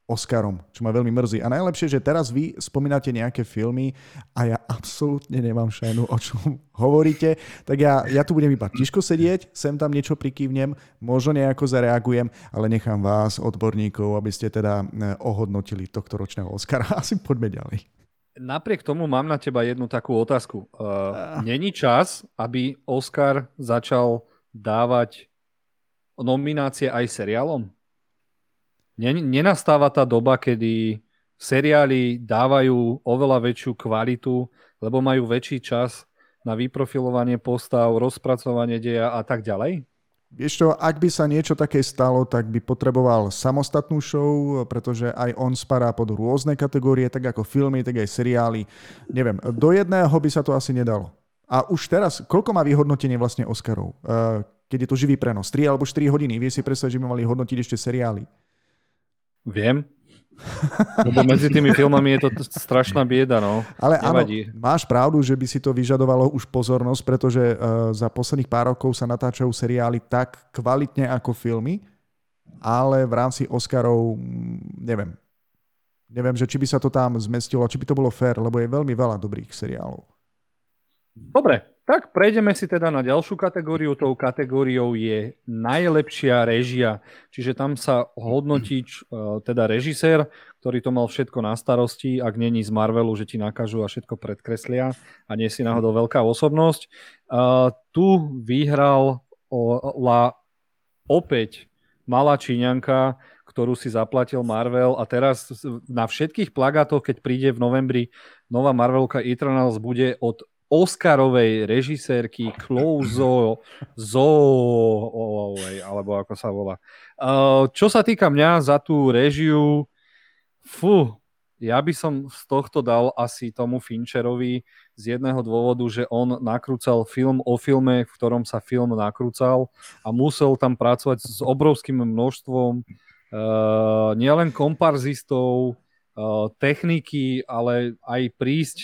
Oscarom, čo ma veľmi mrzí. A najlepšie, že teraz vy spomínate nejaké filmy a ja absolútne nemám šajnu, o čom hovoríte, tak ja, ja tu budem iba tiško sedieť, sem tam niečo prikývnem, možno nejako zareagujem, ale nechám vás, odborníkov, aby ste teda e, ohodnotili tohto ročného Oscara. Asi poďme ďalej. Napriek tomu mám na teba jednu takú otázku. Uh, není čas, aby Oscar začal dávať nominácie aj seriálom? Nenastáva tá doba, kedy seriály dávajú oveľa väčšiu kvalitu, lebo majú väčší čas na vyprofilovanie postav, rozpracovanie deja a tak ďalej? Vieš čo, ak by sa niečo také stalo, tak by potreboval samostatnú show, pretože aj on spadá pod rôzne kategórie, tak ako filmy, tak aj seriály. Neviem, do jedného by sa to asi nedalo. A už teraz, koľko má vyhodnotenie vlastne Oscarov? Eh, keď je to živý prenos? 3 alebo 4 hodiny? Vieš si predstaviť, že by mali hodnotiť ešte seriály? Viem. Lebo medzi tými filmami je to strašná bieda, no. Ale Nevadí. áno, máš pravdu, že by si to vyžadovalo už pozornosť, pretože uh, za posledných pár rokov sa natáčajú seriály tak kvalitne ako filmy, ale v rámci Oscarov mm, neviem. Neviem, že či by sa to tam zmestilo, či by to bolo fér, lebo je veľmi veľa dobrých seriálov. Dobre, tak prejdeme si teda na ďalšiu kategóriu. Tou kategóriou je najlepšia režia. Čiže tam sa hodnotí e, teda režisér, ktorý to mal všetko na starosti, ak není z Marvelu, že ti nakažú a všetko predkreslia a nie si náhodou veľká osobnosť. Uh, tu vyhral la, opäť malá Číňanka, ktorú si zaplatil Marvel a teraz na všetkých plagátoch, keď príde v novembri nová Marvelka Eternals, bude od Oscarovej režisérky Clouzo Zoovej, alebo ako sa volá. Čo sa týka mňa za tú režiu, fú, ja by som z tohto dal asi tomu Fincherovi z jedného dôvodu, že on nakrúcal film o filme, v ktorom sa film nakrúcal a musel tam pracovať s obrovským množstvom uh, nielen komparzistov, uh, techniky, ale aj prísť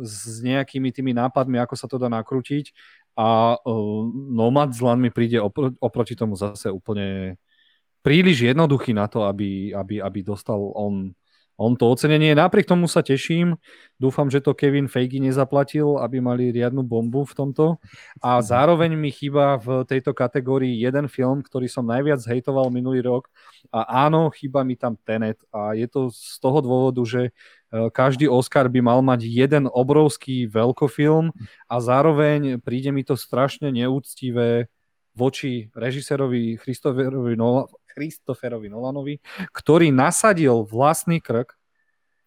s nejakými tými nápadmi, ako sa to dá nakrútiť a uh, Nomad Zlan mi príde opr- oproti tomu zase úplne príliš jednoduchý na to, aby, aby, aby dostal on on to ocenenie. Napriek tomu sa teším. Dúfam, že to Kevin Feige nezaplatil, aby mali riadnu bombu v tomto. A zároveň mi chýba v tejto kategórii jeden film, ktorý som najviac hejtoval minulý rok. A áno, chýba mi tam Tenet. A je to z toho dôvodu, že každý Oscar by mal mať jeden obrovský veľkofilm a zároveň príde mi to strašne neúctivé voči režisérovi Christopherovi Christopherovi Nolanovi, ktorý nasadil vlastný krk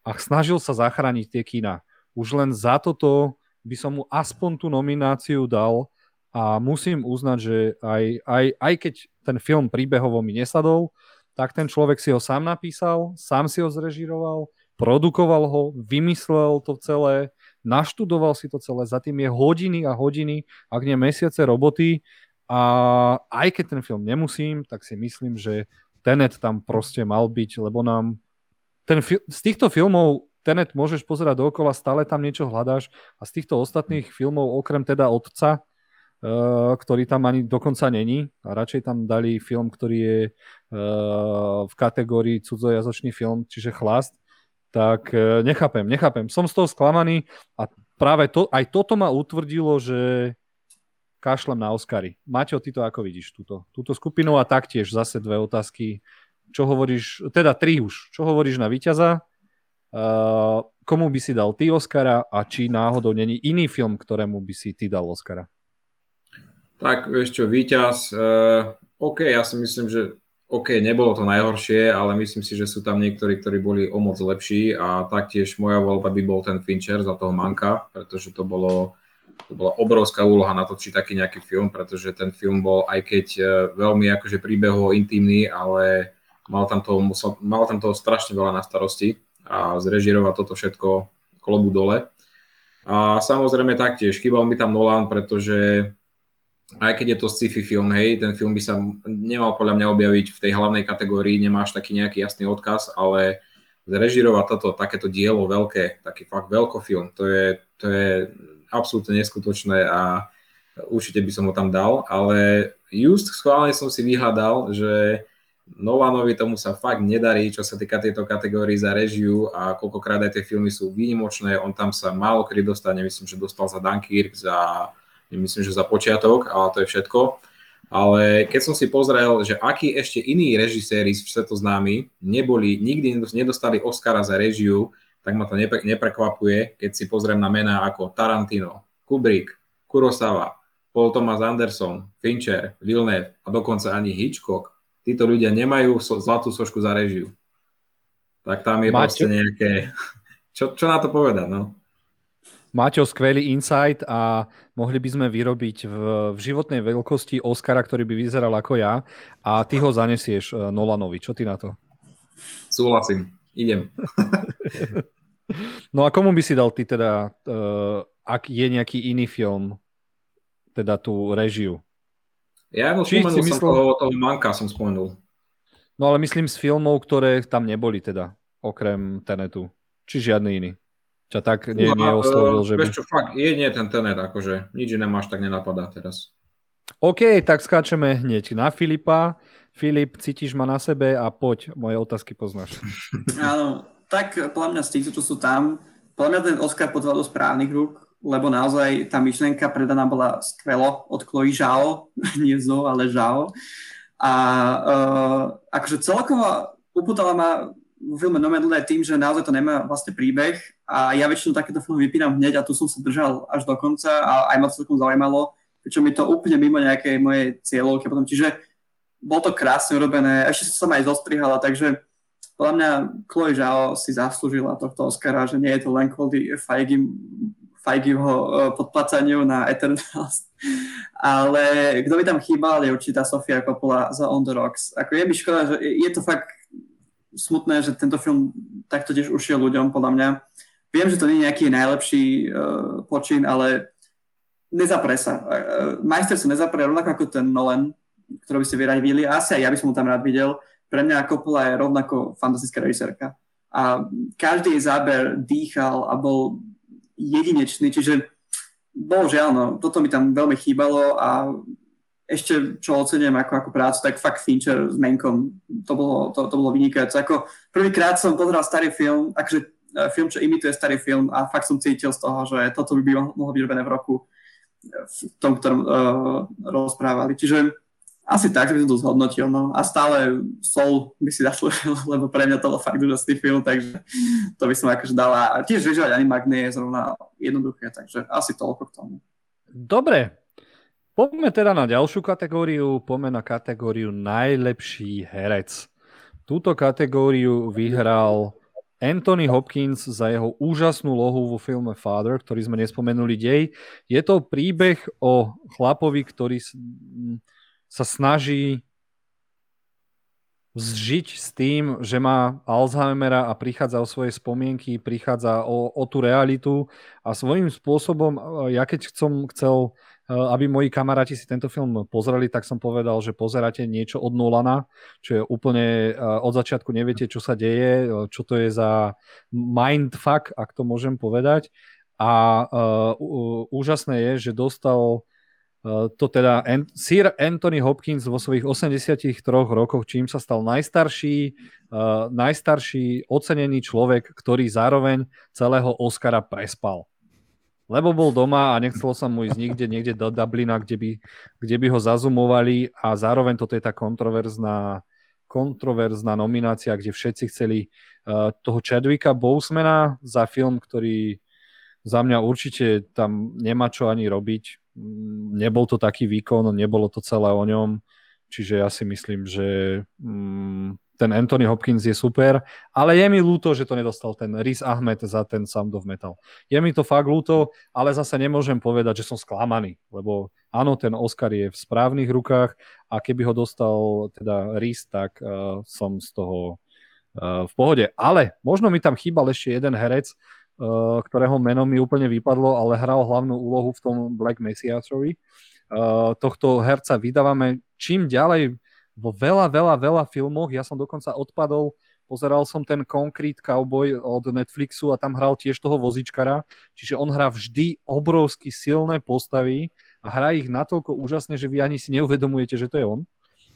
a snažil sa zachrániť tie kina. Už len za toto by som mu aspoň tú nomináciu dal a musím uznať, že aj, aj, aj keď ten film príbehovo mi nesadol, tak ten človek si ho sám napísal, sám si ho zrežiroval, produkoval ho, vymyslel to celé, naštudoval si to celé, za tým je hodiny a hodiny, ak nie mesiace roboty. A aj keď ten film nemusím, tak si myslím, že Tenet tam proste mal byť, lebo nám ten fi- z týchto filmov Tenet môžeš pozerať dookola, stále tam niečo hľadáš a z týchto ostatných filmov, okrem teda Otca, uh, ktorý tam ani dokonca není, a radšej tam dali film, ktorý je uh, v kategórii cudzojazočný film, čiže Chlast, tak uh, nechápem, nechápem. Som z toho sklamaný a práve to, aj toto ma utvrdilo, že kašlem na Oscary. Maťo, ty to ako vidíš, túto, túto skupinu a taktiež zase dve otázky. Čo hovoríš, teda tri už, čo hovoríš na víťaza, uh, komu by si dal ty Oscara a či náhodou není iný film, ktorému by si ty dal Oscara? Tak, vieš čo, víťaz, uh, OK, ja si myslím, že OK, nebolo to najhoršie, ale myslím si, že sú tam niektorí, ktorí boli o moc lepší a taktiež moja voľba by bol ten Fincher za toho Manka, pretože to bolo to bola obrovská úloha natočiť taký nejaký film, pretože ten film bol, aj keď e, veľmi akože príbehovo intimný, ale mal tam, toho, musel, mal tam toho strašne veľa na starosti a zrežirovať toto všetko klobu dole. A samozrejme taktiež, chýbal mi tam Nolan, pretože aj keď je to sci-fi film, hej, ten film by sa nemal podľa mňa objaviť v tej hlavnej kategórii, nemáš taký nejaký jasný odkaz, ale zrežirovať toto, takéto dielo veľké, taký fakt veľkofilm, to je, to je absolútne neskutočné a určite by som ho tam dal, ale just schválne som si vyhľadal, že Nolanovi tomu sa fakt nedarí, čo sa týka tejto kategórii za režiu a koľkokrát aj tie filmy sú výnimočné, on tam sa málo kedy dostane, myslím, že dostal za Dunkirk, za, myslím, že za počiatok, ale to je všetko. Ale keď som si pozrel, že akí ešte iní režiséri svetoznámi neboli, nikdy nedostali Oscara za režiu, tak ma to neprekvapuje, keď si pozriem na mená ako Tarantino, Kubrick, Kurosawa, Paul Thomas Anderson, Fincher, Villeneuve a dokonca ani Hitchcock. Títo ľudia nemajú so, zlatú sošku za režiu. Tak tam je Maťo. proste nejaké... Čo, čo na to povedať, no? Máte skvelý insight a mohli by sme vyrobiť v, v životnej veľkosti Oscara, ktorý by vyzeral ako ja a ty ho zanesieš eh, Nolanovi. Čo ty na to? Súhlasím. Idem. No a komu by si dal ty teda, uh, ak je nejaký iný film, teda tú režiu? Ja no, spomenul som myslel... toho, toho Manka som spomenul. No ale myslím z filmov, ktoré tam neboli teda, okrem Tenetu. Či žiadny iný. Čo tak nie, no, neoslovil, že by... čo, fakt, je nie ten Tenet, akože nič iné máš tak nenapadá teraz. OK, tak skáčeme hneď na Filipa. Filip, cítiš ma na sebe a poď, moje otázky poznáš. Áno, tak podľa mňa z týchto, čo sú tam, podľa mňa ten Oscar podľa do správnych rúk, lebo naozaj tá myšlenka predaná bola skvelo od Chloe Zhao, nie Zo, ale Zhao. A uh, akože celkovo upútala ma filme Nomadland tým, že naozaj to nemá vlastne príbeh a ja väčšinou takéto filmy vypínam hneď a tu som sa držal až do konca a aj ma to celkom zaujímalo, pričom mi to úplne mimo nejakej mojej cieľovky potom. Čiže bolo to krásne urobené, ešte som aj zostrihala, takže podľa mňa Chloe Zhao si zaslúžila tohto Oscara, že nie je to len kvôli Feigiho e, podplacaniu na Eternals. Ale kto by tam chýbal, je určitá Sofia Coppola za On the Rocks. Ako je mi škoda, že je to fakt smutné, že tento film takto tiež ušiel ľuďom, podľa mňa. Viem, že to nie je nejaký najlepší uh, počin, ale nezapre sa. Uh, majster sa nezapre, rovnako ako ten Nolan, ktorý by ste vyradili. Asi aj ja by som ho tam rád videl pre mňa Coppola je rovnako fantastická režisérka. A každý záber dýchal a bol jedinečný, čiže bohužiaľ, no, toto mi tam veľmi chýbalo a ešte čo ocením ako, ako prácu, tak fakt Fincher s Menkom, to bolo, to, to bolo vynikajúce. Ako prvýkrát som pozeral starý film, akože e, film, čo imituje starý film a fakt som cítil z toho, že toto by mohlo byť robené v roku v tom, ktorom uh, rozprávali. Čiže asi tak by som to zhodnotil, no. A stále Soul by si zaslúžil, lebo pre mňa to bol fakt úžasný film, takže to by som akože dala. A tiež vyžívať Animag nie je zrovna jednoduché, takže asi toľko k tomu. Dobre, poďme teda na ďalšiu kategóriu, poďme na kategóriu najlepší herec. Túto kategóriu vyhral Anthony Hopkins za jeho úžasnú lohu vo filme Father, ktorý sme nespomenuli dej. Je to príbeh o chlapovi, ktorý sa snaží zžiť s tým, že má Alzheimera a prichádza o svoje spomienky, prichádza o, o tú realitu a svojím spôsobom, ja keď som chcel, aby moji kamaráti si tento film pozreli, tak som povedal, že pozeráte niečo od Nolana, čo je úplne eh, od začiatku neviete, čo sa deje, eh, čo to je za mindfuck, ak to môžem povedať. A uh, úžasné je, že dostal Eh, to teda Sir Anthony Hopkins vo svojich 83 rokoch, čím sa stal najstarší, uh, najstarší ocenený človek, ktorý zároveň celého Oscara prespal. Lebo bol doma a nechcelo sa mu ísť nikde, niekde do Dublina, kde by, kde by ho zazumovali a zároveň toto je tá kontroverzná, kontroverzná nominácia, kde všetci chceli uh, toho Chadwicka Bosemana za film, ktorý za mňa určite tam nemá čo ani robiť. Mm, nebol to taký výkon, nebolo to celé o ňom, čiže ja si myslím, že um, ten Anthony Hopkins je super, ale je mi ľúto, že to nedostal ten Riz Ahmed za ten Sound of Metal. Je mi to fakt ľúto, ale zase nemôžem povedať, že som sklamaný, lebo áno, ten Oscar je v správnych rukách a keby ho dostal teda Riz, tak uh, som z toho uh, v pohode. Ale možno mi tam chýbal ešte jeden herec, uh, ktorého meno mi úplne vypadlo, ale hral hlavnú úlohu v tom Black Messiasovi. Uh, tohto herca vydávame čím ďalej vo veľa, veľa, veľa filmoch. Ja som dokonca odpadol, pozeral som ten Concrete Cowboy od Netflixu a tam hral tiež toho vozičkara, čiže on hrá vždy obrovsky silné postavy a hrá ich natoľko úžasne, že vy ani si neuvedomujete, že to je on.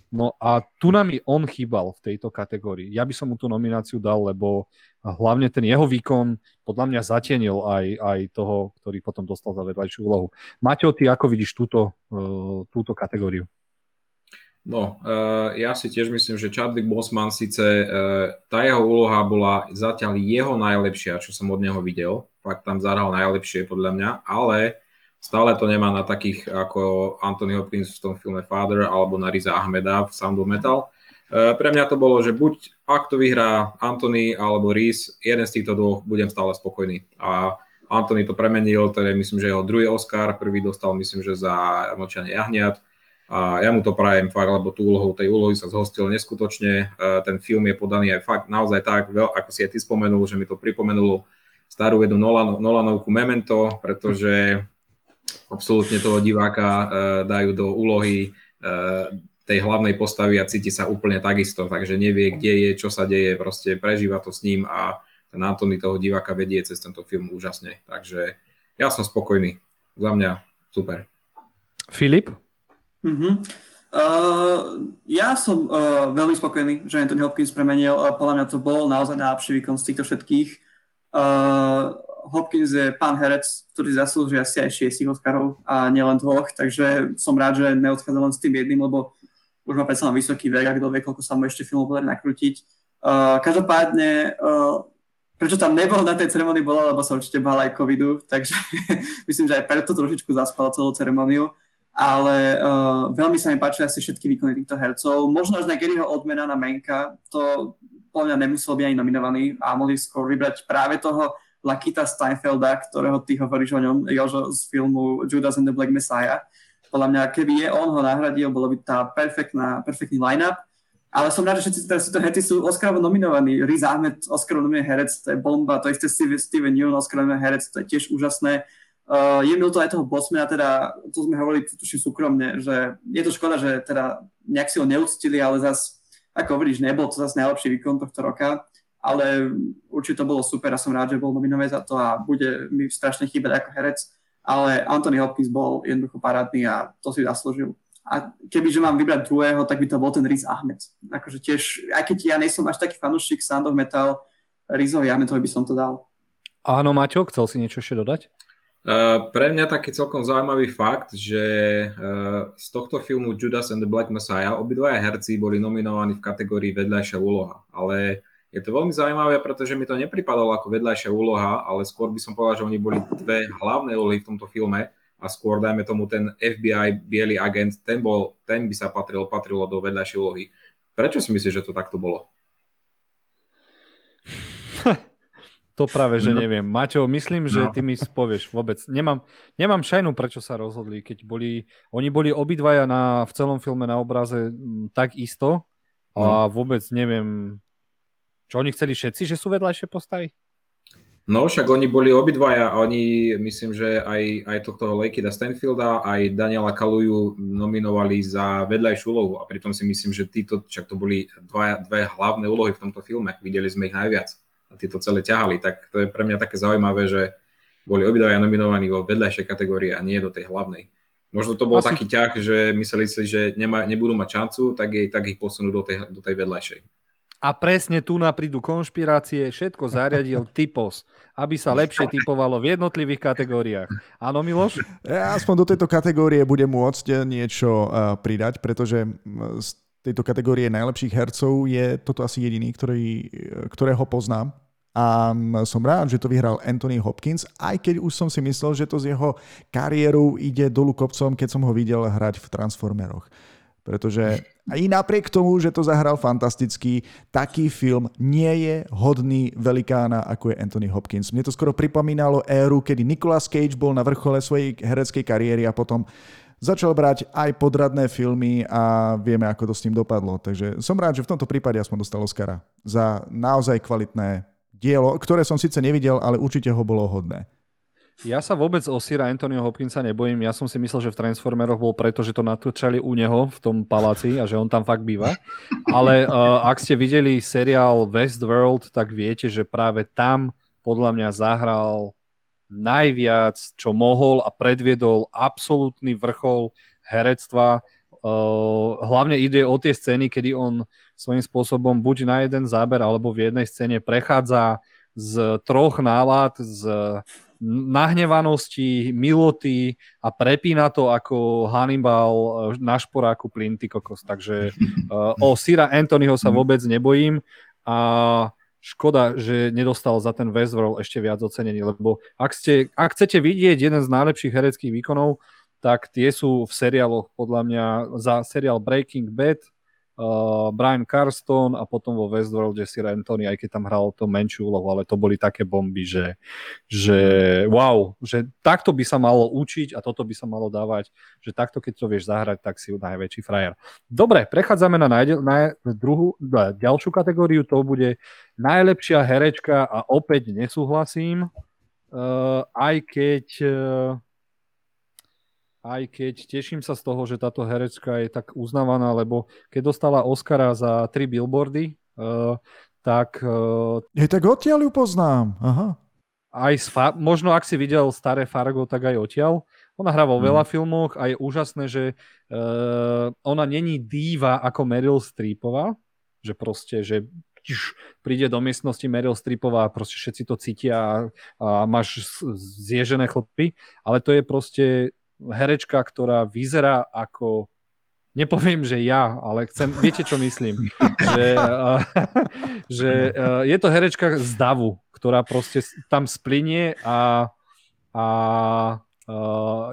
No a tu nám i on chýbal v tejto kategórii. Ja by som mu tú nomináciu dal, lebo hlavne ten jeho výkon podľa mňa zatienil aj, aj toho, ktorý potom dostal za vedľajšiu úlohu. Maťo, ty ako vidíš túto, uh, túto kategóriu? No, uh, ja si tiež myslím, že Chadwick Boseman síce uh, tá jeho úloha bola zatiaľ jeho najlepšia, čo som od neho videl. Fakt tam zahral najlepšie podľa mňa, ale stále to nemá na takých ako Anthony Hopkins v tom filme Father alebo na Riza Ahmeda v Sound of Metal. Uh, pre mňa to bolo, že buď ak to vyhrá Anthony alebo Reese, jeden z týchto dvoch budem stále spokojný. A Anthony to premenil, to je myslím, že jeho druhý Oscar, prvý dostal myslím, že za Mlčanie jahniat a ja mu to prajem fakt, lebo tú úlohu, tej úlohy sa zhostil neskutočne. E, ten film je podaný aj fakt naozaj tak, ako si aj ty spomenul, že mi to pripomenulo starú jednu Nolanovku Memento, pretože absolútne toho diváka e, dajú do úlohy e, tej hlavnej postavy a cíti sa úplne takisto, takže nevie, kde je, čo sa deje, proste prežíva to s ním a ten Antony toho diváka vedie cez tento film úžasne. Takže ja som spokojný. Za mňa super. Filip? Uh-huh. Uh, ja som uh, veľmi spokojný, že Anthony Hopkins premenil. Uh, podľa mňa to bol naozaj najlepší výkon z týchto všetkých. Uh, Hopkins je pán herec, ktorý zaslúži asi aj šiestich Oscarov a nielen dvoch, takže som rád, že neodchádza len s tým jedným, lebo už má predsa vysoký vek a kto vie, koľko sa mu ešte filmov podarí nakrútiť. Uh, každopádne, uh, prečo tam nebol na tej ceremonii bola, lebo sa určite bál aj covidu, takže myslím, že aj preto trošičku zaspal celú ceremoniu ale uh, veľmi sa mi páčili asi všetky výkony týchto hercov. Možno až na Garyho odmena na Menka, to podľa mňa nemusel byť ani nominovaný a mohli skôr vybrať práve toho Lakita Steinfelda, ktorého ty hovoríš o ňom, Jožo, z filmu Judas and the Black Messiah. Podľa mňa, keby je on ho nahradil, bolo by tá perfektná, perfektný line-up. Ale som rád, že všetci teraz to hety sú Oscarovo nominovaní. Riz Ahmed, Oscarovo nominovaný herec, to je bomba, to isté Steven Yeun, Oscarovo nominovaný herec, to je tiež úžasné. Uh, je mi to aj toho Bosmana, teda, to sme hovorili tuším súkromne, že je to škoda, že teda nejak si ho neúctili, ale zas, ako hovoríš, nebol to zase najlepší výkon tohto roka, ale určite to bolo super a som rád, že bol nominovaný za to a bude mi strašne chýbať ako herec, ale Anthony Hopkins bol jednoducho parádny a to si zaslúžil. A kebyže mám vybrať druhého, tak by to bol ten Riz Ahmed. Akože tiež, aj keď ja nejsom až taký fanúšik Sound of Metal, Rizovi Ahmedovi by som to dal. Áno, Maťo, chcel si niečo ešte dodať? Pre mňa taký celkom zaujímavý fakt, že z tohto filmu Judas and the Black Messiah obidvaja herci boli nominovaní v kategórii vedľajšia úloha. Ale je to veľmi zaujímavé, pretože mi to nepripadalo ako vedľajšia úloha, ale skôr by som povedal, že oni boli dve hlavné úlohy v tomto filme a skôr, dajme tomu, ten FBI, biely agent, ten, bol, ten by sa patril, patrilo do vedľajšej úlohy. Prečo si myslíš, že to takto bolo? To práve, že no. neviem. Maťo, myslím, že no. ty mi spovieš vôbec. Nemám, nemám šajnu, prečo sa rozhodli, keď boli, oni boli obidvaja na, v celom filme na obraze m, tak isto a no. vôbec neviem, čo oni chceli všetci, že sú vedľajšie postavy? No, však oni boli obidvaja a oni, myslím, že aj, aj tohto Lakeda Stanfielda, aj Daniela Kaluju nominovali za vedľajšiu úlohu a pritom si myslím, že títo, však to boli dva, dve hlavné úlohy v tomto filme. Videli sme ich najviac a tí to celé ťahali, tak to je pre mňa také zaujímavé, že boli obidvaja nominovaní vo vedľajšej kategórii a nie do tej hlavnej. Možno to bol Asi... taký ťah, že mysleli si, že nema, nebudú mať šancu, tak, je, tak ich posunú do tej, do tej vedľajšej. A presne tu naprídu konšpirácie, všetko zariadil typos, aby sa lepšie typovalo v jednotlivých kategóriách. Áno, Miloš? Ja aspoň do tejto kategórie budem môcť niečo uh, pridať, pretože z tejto kategórie najlepších hercov je toto asi jediný, ktorý, ktorého poznám. A som rád, že to vyhral Anthony Hopkins, aj keď už som si myslel, že to z jeho kariérou ide dolu kopcom, keď som ho videl hrať v Transformeroch pretože aj napriek tomu, že to zahral fantasticky, taký film nie je hodný velikána, ako je Anthony Hopkins. Mne to skoro pripomínalo éru, kedy Nicolas Cage bol na vrchole svojej hereckej kariéry a potom začal brať aj podradné filmy a vieme, ako to s tým dopadlo. Takže som rád, že v tomto prípade aspoň dostal Oscara za naozaj kvalitné dielo, ktoré som síce nevidel, ale určite ho bolo hodné. Ja sa vôbec o Sira Antonio Hopkinsa nebojím. Ja som si myslel, že v Transformeroch bol preto, že to natúčali u neho v tom paláci a že on tam fakt býva. Ale uh, ak ste videli seriál Westworld, tak viete, že práve tam podľa mňa zahral najviac, čo mohol a predviedol absolútny vrchol herectva. Hlavne ide o tie scény, kedy on svojím spôsobom buď na jeden záber alebo v jednej scéne prechádza z troch nálad, z nahnevanosti, miloty a prepína to ako Hannibal eh, na šporáku plinty kokos. Takže uh, o Sira Anthonyho sa vôbec nebojím a škoda, že nedostal za ten Westworld ešte viac ocenení, lebo ak, ste, ak chcete vidieť jeden z najlepších hereckých výkonov, tak tie sú v seriáloch podľa mňa za seriál Breaking Bad, uh, Brian Carston a potom vo Westworlde Sir Anthony, aj keď tam hral to menšiu úlohu, ale to boli také bomby, že, že wow, že takto by sa malo učiť a toto by sa malo dávať, že takto keď to vieš zahrať, tak si najväčší frajer. Dobre, prechádzame na, najde, na druhú, na ďalšiu kategóriu, to bude najlepšia herečka a opäť nesúhlasím, uh, aj keď uh, aj keď teším sa z toho, že táto herečka je tak uznávaná, lebo keď dostala Oscara za tri billboardy, uh, tak... Uh, je tak odtiaľ ju poznám. Aha. Aj fa- možno ak si videl staré Fargo, tak aj odtiaľ. Ona hrá vo hmm. veľa filmoch a je úžasné, že uh, ona není díva ako Meryl Streepová, že proste, že príde do miestnosti Meryl Streepová a proste všetci to cítia a, a máš zježené chlpy, ale to je proste herečka, ktorá vyzerá ako nepoviem, že ja, ale chcem, viete, čo myslím. Že, uh, že uh, je to herečka z davu, ktorá proste tam splinie a, a uh,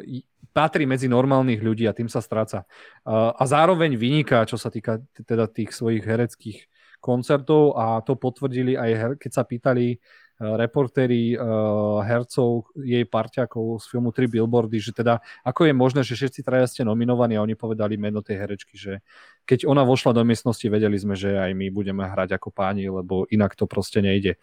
patrí medzi normálnych ľudí a tým sa stráca. Uh, a zároveň vyniká, čo sa týka teda tých svojich hereckých koncertov a to potvrdili aj, keď sa pýtali reportéri uh, hercov, jej parťakov z filmu Tri billboardy, že teda ako je možné, že všetci traja ste nominovaní a oni povedali meno tej herečky, že keď ona vošla do miestnosti, vedeli sme, že aj my budeme hrať ako páni, lebo inak to proste nejde.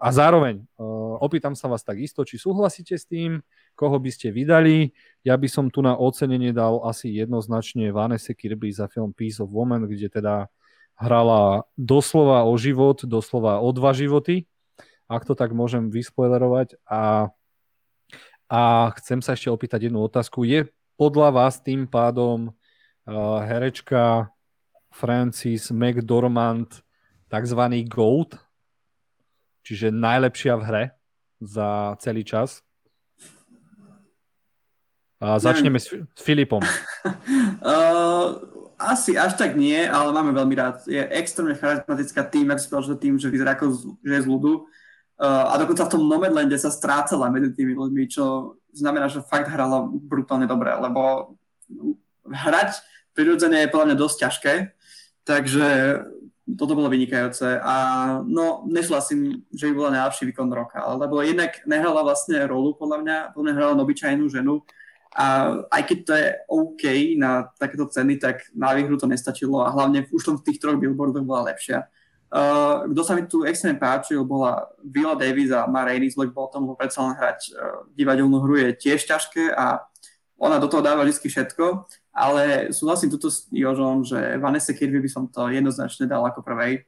A zároveň uh, opýtam sa vás tak isto, či súhlasíte s tým, koho by ste vydali. Ja by som tu na ocenenie dal asi jednoznačne Vanessa Kirby za film Peace of Woman, kde teda hrala doslova o život, doslova o dva životy ak to tak môžem vyspoilerovať. A, a chcem sa ešte opýtať jednu otázku. Je podľa vás tým pádom uh, herečka Francis McDormand tzv. GOAT, čiže najlepšia v hre za celý čas? A začneme s, s Filipom. Uh, asi až tak nie, ale máme veľmi rád. Je extrémne charizmatická tým, ak si povedal, že tým, že vyzerá ako že je z ľudu. Uh, a dokonca v tom Nomadlande sa strácala medzi tými ľuďmi, čo znamená, že fakt hrala brutálne dobre, lebo hrať prirodzene je podľa mňa dosť ťažké, takže toto bolo vynikajúce a no, nesúhlasím, že by bola najlepší výkon roka, lebo jednak nehrala vlastne rolu, podľa mňa, podľa mňa hrala obyčajnú ženu a aj keď to je OK na takéto ceny, tak na výhru to nestačilo a hlavne už v tých troch billboardoch bola lepšia. Uh, kto sa mi tu extrémne páčil, bola Vila Davis a Ma Rainey's Black Bottom, lebo predsa len hrať uh, divadelnú hru je tiež ťažké a ona do toho dáva vždy všetko, ale súhlasím tuto s Jožom, že Vanessa Kirby by som to jednoznačne dal ako prvej,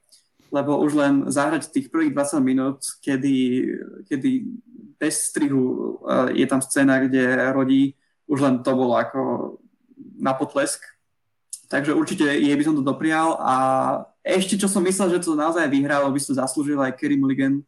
lebo už len zahrať tých prvých 20 minút, kedy, kedy bez strihu uh, je tam scéna, kde rodí, už len to bolo ako na potlesk. Takže určite jej by som to doprial a ešte čo som myslel, že to naozaj vyhralo, by to zaslúžil aj Kerry Mulligan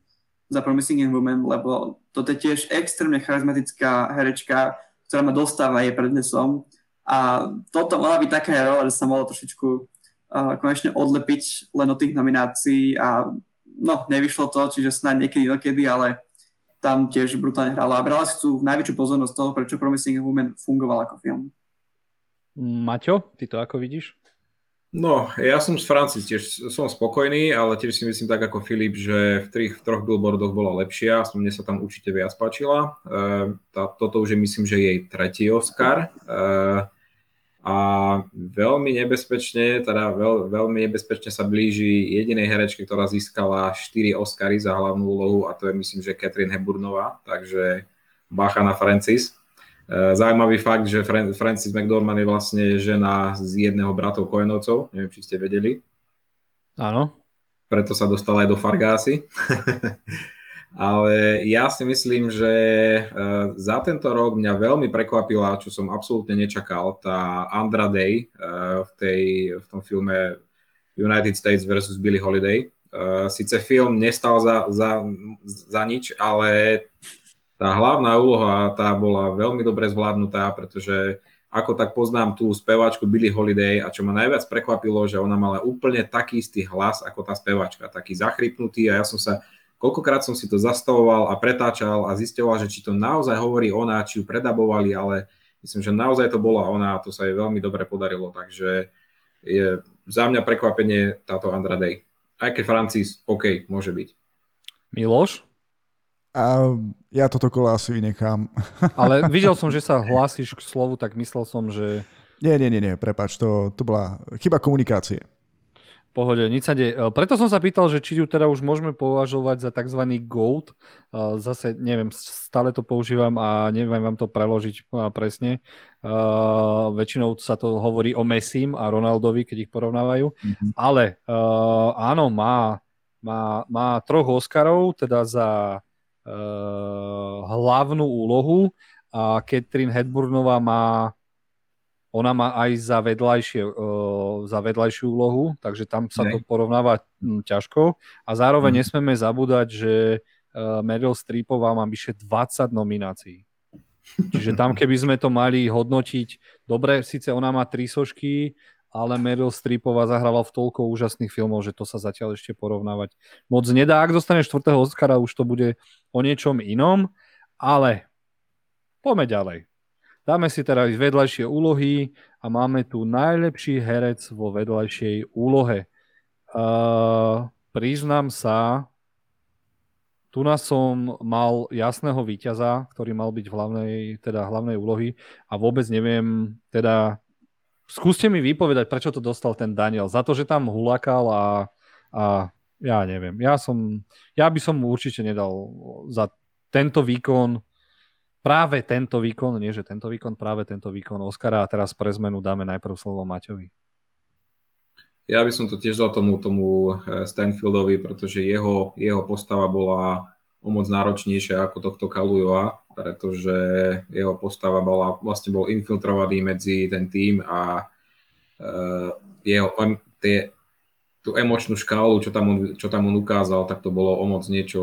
za Promising Young Woman, lebo toto je tiež extrémne charizmatická herečka, ktorá ma dostáva jej prednesom. A toto mala byť taká rola, že sa mohlo trošičku uh, konečne odlepiť len od tých nominácií a no, nevyšlo to, čiže snáď niekedy, niekedy, ale tam tiež brutálne hrala a brala si tu najväčšiu pozornosť toho, prečo Promising Woman fungoval ako film. Maťo, ty to ako vidíš? No, ja som z Francis tiež som spokojný, ale tiež si myslím tak ako Filip, že v, trich, v troch billboardoch bola lepšia, mne sa tam určite viac páčila. E, tá, toto už je myslím, že jej tretí Oscar. E, a veľmi nebezpečne, teda veľ, veľmi nebezpečne sa blíži jedinej herečke, ktorá získala 4 Oscary za hlavnú úlohu a to je myslím, že Catherine Heburnová, takže bacha na Francis. E, zaujímavý fakt, že Francis McDormand je vlastne žena z jedného bratov Koenovcov, neviem, či ste vedeli. Áno. Preto sa dostala aj do Fargásy. Ale ja si myslím, že e, za tento rok mňa veľmi prekvapila, čo som absolútne nečakal, tá Andra Day e, v, tej, v tom filme United States vs. Billy Holiday. Sice film nestal za, za, za nič, ale tá hlavná úloha tá bola veľmi dobre zvládnutá, pretože ako tak poznám tú speváčku Billy Holiday a čo ma najviac prekvapilo, že ona mala úplne taký istý hlas ako tá speváčka, taký zachrypnutý a ja som sa Koľkokrát som si to zastavoval a pretáčal a zistoval, že či to naozaj hovorí ona, či ju predabovali, ale myslím, že naozaj to bola ona a to sa jej veľmi dobre podarilo, takže je za mňa prekvapenie táto Andra Day. Aj keď Francis, OK, môže byť. Miloš? A ja toto kolo asi vynechám. Ale videl som, že sa hlásiš k slovu, tak myslel som, že... Nie, nie, nie, nie, prepač, to, to bola chyba komunikácie pohode, nič sa deje. E, preto som sa pýtal, že či ju teda už môžeme považovať za tzv. GOAT. E, zase neviem, stále to používam a neviem vám to preložiť e, presne. Väčšinou sa to hovorí o Messim a Ronaldovi, keď ich porovnávajú. Mm-hmm. Ale áno, má, má, má troch Oscarov, teda za hlavnú úlohu a Catherine Hedburnová má ona má aj za, vedľajšie, uh, za vedľajšiu úlohu, takže tam sa to porovnáva hm, ťažko. A zároveň mm. nesmieme zabúdať, že uh, Meryl Streepová má vyše 20 nominácií. Čiže tam, keby sme to mali hodnotiť, dobre, síce ona má tri sošky, ale Meryl Streepová zahrala v toľko úžasných filmov, že to sa zatiaľ ešte porovnávať moc nedá. Ak dostane štvrtého Oscara, už to bude o niečom inom, ale poďme ďalej. Dáme si teraz vedľajšie úlohy a máme tu najlepší herec vo vedľajšej úlohe. Uh, priznám sa, tu nás som mal jasného víťaza, ktorý mal byť v hlavnej, teda hlavnej úlohy a vôbec neviem, teda skúste mi vypovedať, prečo to dostal ten Daniel. Za to, že tam hulakal a, a ja neviem. Ja, som, ja by som mu určite nedal za tento výkon práve tento výkon, nie že tento výkon, práve tento výkon Oscara a teraz pre zmenu dáme najprv slovo Maťovi. Ja by som to tiež dal tomu, tomu eh, Stanfieldovi, pretože jeho, jeho postava bola o moc náročnejšia ako tohto Kalujova, pretože jeho postava bola, vlastne bol infiltrovaný medzi ten tým a uh, jeho, tie, tú emočnú škálu, čo tam, on, čo tam on ukázal, tak to bolo o moc niečo,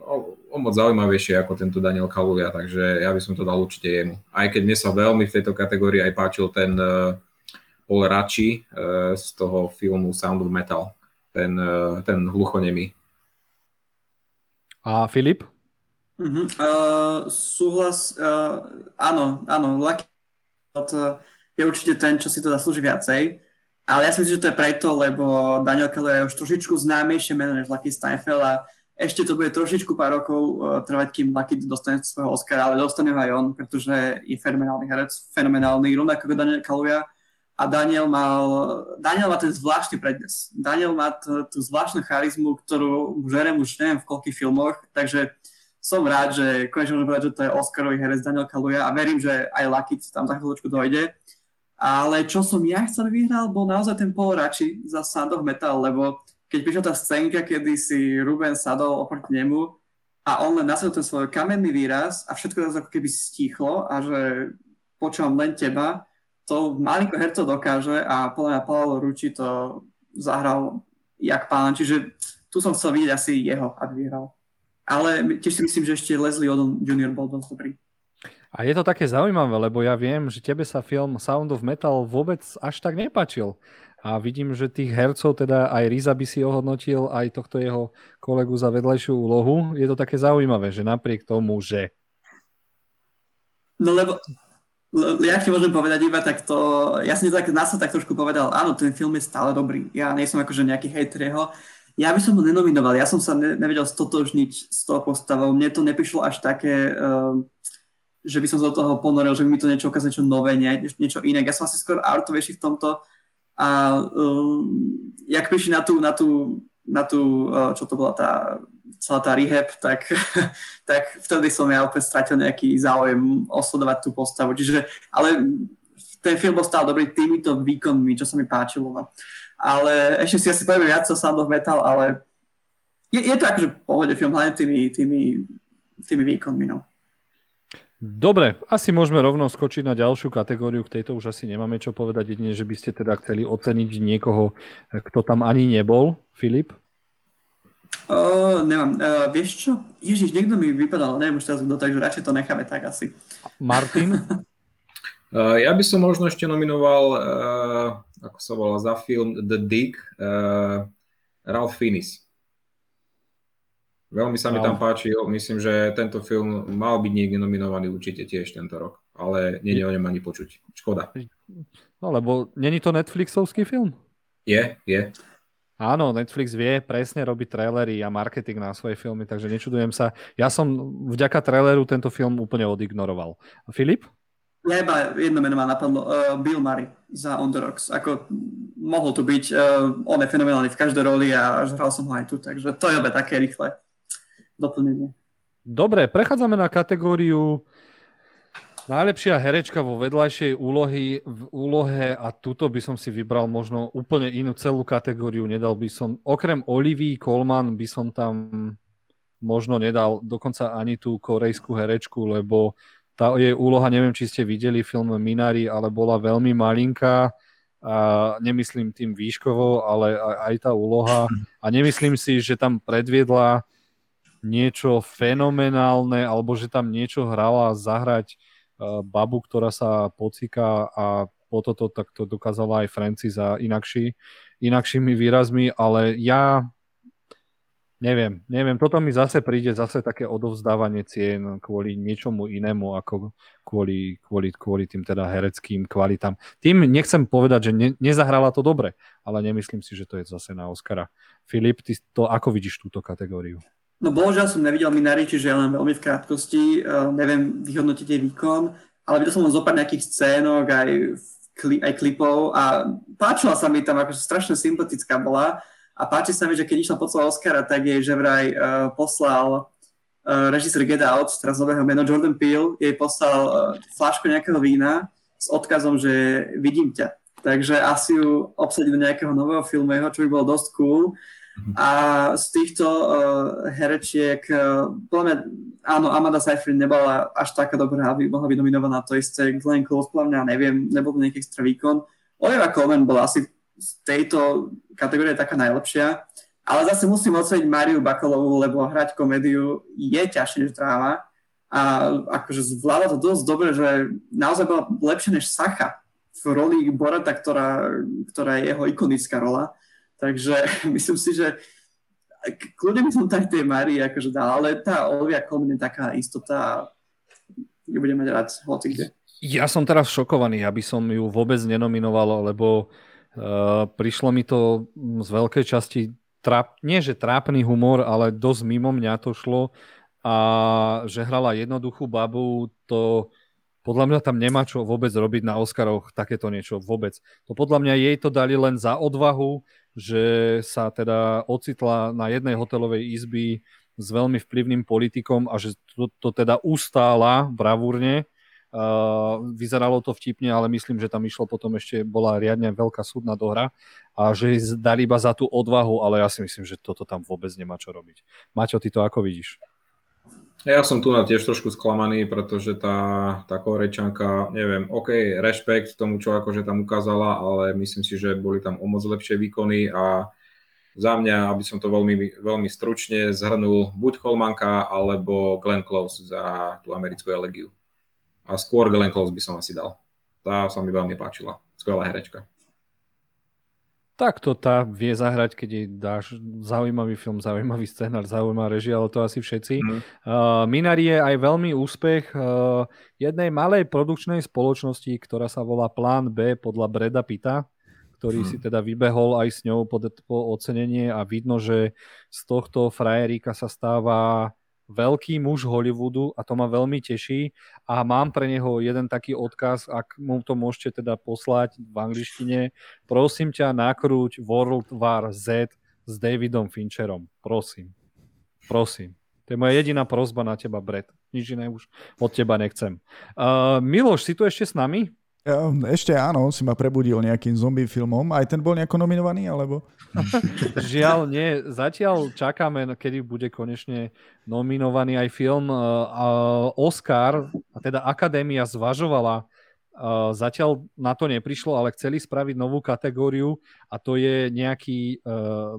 o, o moc zaujímavejšie ako tento Daniel Kaluja, takže ja by som to dal určite jemu. Aj keď mne sa veľmi v tejto kategórii aj páčil ten uh, Paul Rachi uh, z toho filmu Sound of Metal, ten, uh, ten hluchonemý. A Filip? Uh-huh. Uh, súhlas, uh, áno, áno, Lucky je určite ten, čo si to zaslúži viacej. Ale ja si myslím, že to je preto, lebo Daniel Keller je už trošičku známejšie meno než Lucky Steinfeld a ešte to bude trošičku pár rokov uh, trvať, kým Lucky dostane svojho Oscara, ale dostane ho aj on, pretože je fenomenálny herec, fenomenálny, rovnako ako Daniel Kaluja. A Daniel mal, Daniel má ten zvláštny prednes. Daniel má t- tú zvláštnu charizmu, ktorú žerem už neviem v koľkých filmoch, takže som rád, že konečne môžem povedať, že to je Oscarový herec Daniel Kaluja a verím, že aj Lucky tam za chvíľočku dojde. Ale čo som ja chcel vyhral, bol naozaj ten Rachi za Sound of Metal, lebo keď prišla tá scénka, kedy si Ruben sadol oproti nemu a on len nasadol ten svoj kamenný výraz a všetko to ako keby stichlo a že počúvam len teba, to malinko herco dokáže a podľa mňa Paolo Ruči to zahral jak pán, čiže tu som chcel vidieť asi jeho, aby vyhral. Ale tiež si myslím, že ešte Leslie Odom Jr. bol dosť dobrý. A je to také zaujímavé, lebo ja viem, že tebe sa film Sound of Metal vôbec až tak nepačil. A vidím, že tých hercov, teda aj Riza by si ohodnotil, aj tohto jeho kolegu za vedľajšiu úlohu. Je to také zaujímavé, že napriek tomu, že... No lebo ja ti môžem povedať iba takto, ja som tak, nás som tak trošku povedal, áno, ten film je stále dobrý. Ja nie som akože nejaký hejter jeho. Ja by som ho nenominoval, ja som sa ne, nevedel stotožniť s tou postavou. Mne to neprišlo až také, uh, že by som do toho ponoril, že by mi to niečo ukázalo, niečo nové, nie, niečo iné. Ja som asi skôr artovejší v tomto, a um, jak prišli na tú, na tú, na tú, uh, čo to bola tá, celá tá rehab, tak, tak vtedy som ja opäť stratil nejaký záujem osledovať tú postavu. Čiže, ale ten film bol stále dobrý týmito výkonmi, čo sa mi páčilo. No. Ale ešte si asi poviem viac o Sound of Metal, ale je, je to akože pohode film, hlavne tými, tými, tými výkonmi. No. Dobre, asi môžeme rovno skočiť na ďalšiu kategóriu, k tejto už asi nemáme čo povedať, jedine, že by ste teda chceli oceniť niekoho, kto tam ani nebol. Filip? Uh, nemám. Uh, vieš čo? Ježiš, niekto mi vypadal, neviem už teraz kto, takže radšej to necháme tak asi. Martin? uh, ja by som možno ešte nominoval, uh, ako sa volá za film The Dig, uh, Ralph Fiennes. Veľmi sa mi tam páčil, myslím, že tento film mal byť niekde nominovaný určite tiež tento rok, ale nie je o ňom ani počuť. Škoda. No lebo není to Netflixovský film? Je, je. Áno, Netflix vie presne robiť trailery a marketing na svoje filmy, takže nečudujem sa. Ja som vďaka traileru tento film úplne odignoroval. Filip? Ja iba jedno meno ma napadlo. Uh, Bill Murray za On The Rocks. Ako mohol tu byť, uh, on je fenomenálny v každej roli a hral som ho aj tu, takže to je obe také rýchle doplnenie. Dobre, prechádzame na kategóriu najlepšia herečka vo vedľajšej úlohy, v úlohe a tuto by som si vybral možno úplne inú celú kategóriu. Nedal by som, okrem Olivii Colman by som tam možno nedal dokonca ani tú korejskú herečku, lebo tá jej úloha, neviem, či ste videli film Minari, ale bola veľmi malinká a nemyslím tým výškovo, ale aj tá úloha. A nemyslím si, že tam predviedla niečo fenomenálne, alebo že tam niečo hrala zahrať uh, babu, ktorá sa pocíka a po toto tak dokázala aj Francis a inakší, inakšími výrazmi, ale ja neviem, neviem, toto mi zase príde zase také odovzdávanie cien kvôli niečomu inému ako kvôli, kvôli, kvôli tým teda hereckým kvalitám. Tým nechcem povedať, že ne, nezahrala to dobre, ale nemyslím si, že to je zase na Oscara. Filip, ty to ako vidíš túto kategóriu? No bohužiaľ som nevidel Minari, čiže len veľmi v krátkosti, uh, neviem vyhodnotiť jej výkon, ale videl som len zopár nejakých scénok, aj, kli, aj klipov a páčila sa mi tam, akože strašne sympatická bola a páči sa mi, že keď išla po Oscara, tak jej že vraj uh, poslal uh, režisér Get Out, teraz nového meno Jordan Peele, jej poslal uh, flášku nejakého vína s odkazom, že vidím ťa. Takže asi ju obsadí do nejakého nového filmu, čo by bolo dosť cool. A z týchto uh, herečiek, uh, podľa áno, Amanda Seyfried nebola až taká dobrá, aby mohla byť nominovaná to isté. Glenn Close, podľa mňa, neviem, nebol to nejaký extra výkon. Olivia Colman bola asi z tejto kategórie taká najlepšia, ale zase musím oceniť Mariu Bakalovú, lebo hrať komédiu je ťažšie než dráma. A akože zvláda to dosť dobre, že naozaj bola lepšia než Sacha v roli Borata, ktorá, ktorá je jeho ikonická rola. Takže myslím si, že kľudne by som tak tej Marii akože dal, ale tá Olivia Colman je taká istota ju budem mať rád hoci kde. Ja som teraz šokovaný, aby som ju vôbec nenominoval, lebo uh, prišlo mi to z veľkej časti tráp, nie že trápny humor, ale dosť mimo mňa to šlo a že hrala jednoduchú babu, to podľa mňa tam nemá čo vôbec robiť na Oscaroch takéto niečo vôbec. To podľa mňa jej to dali len za odvahu, že sa teda ocitla na jednej hotelovej izby s veľmi vplyvným politikom a že to, to teda ustála bravúrne. Uh, vyzeralo to vtipne, ale myslím, že tam išlo potom ešte, bola riadne veľká súdna dohra a že dali iba za tú odvahu, ale ja si myslím, že toto tam vôbec nemá čo robiť. Maťo, ty to ako vidíš? Ja som tu na tiež trošku sklamaný, pretože tá, tá korečanka, neviem, OK, rešpekt tomu, čo akože tam ukázala, ale myslím si, že boli tam o moc lepšie výkony a za mňa, aby som to veľmi, veľmi stručne zhrnul, buď Holmanka alebo Glenn Close za tú americkú elegiu. A skôr Glenn Close by som asi dal. Tá sa mi veľmi páčila. Skvelá herečka. Tak to tá vie zahrať, keď jej dáš zaujímavý film, zaujímavý scenár, zaujímavá režia, ale to asi všetci. Mm. Uh, Minari je aj veľmi úspech uh, jednej malej produkčnej spoločnosti, ktorá sa volá Plán B podľa Breda Pita, ktorý mm. si teda vybehol aj s ňou po, po ocenenie a vidno, že z tohto frajeríka sa stáva veľký muž Hollywoodu a to ma veľmi teší a mám pre neho jeden taký odkaz, ak mu to môžete teda poslať v angličtine. Prosím ťa, nakrúť World War Z s Davidom Fincherom. Prosím. Prosím. To je moja jediná prozba na teba, Brett. Nič iné už od teba nechcem. Uh, Miloš, si tu ešte s nami? Ešte áno, si ma prebudil nejakým zombie filmom. Aj ten bol nejako nominovaný, alebo? Žiaľ, nie. Zatiaľ čakáme, kedy bude konečne nominovaný aj film. Uh, Oscar, a teda Akadémia zvažovala, uh, zatiaľ na to neprišlo, ale chceli spraviť novú kategóriu a to je nejaký... Uh,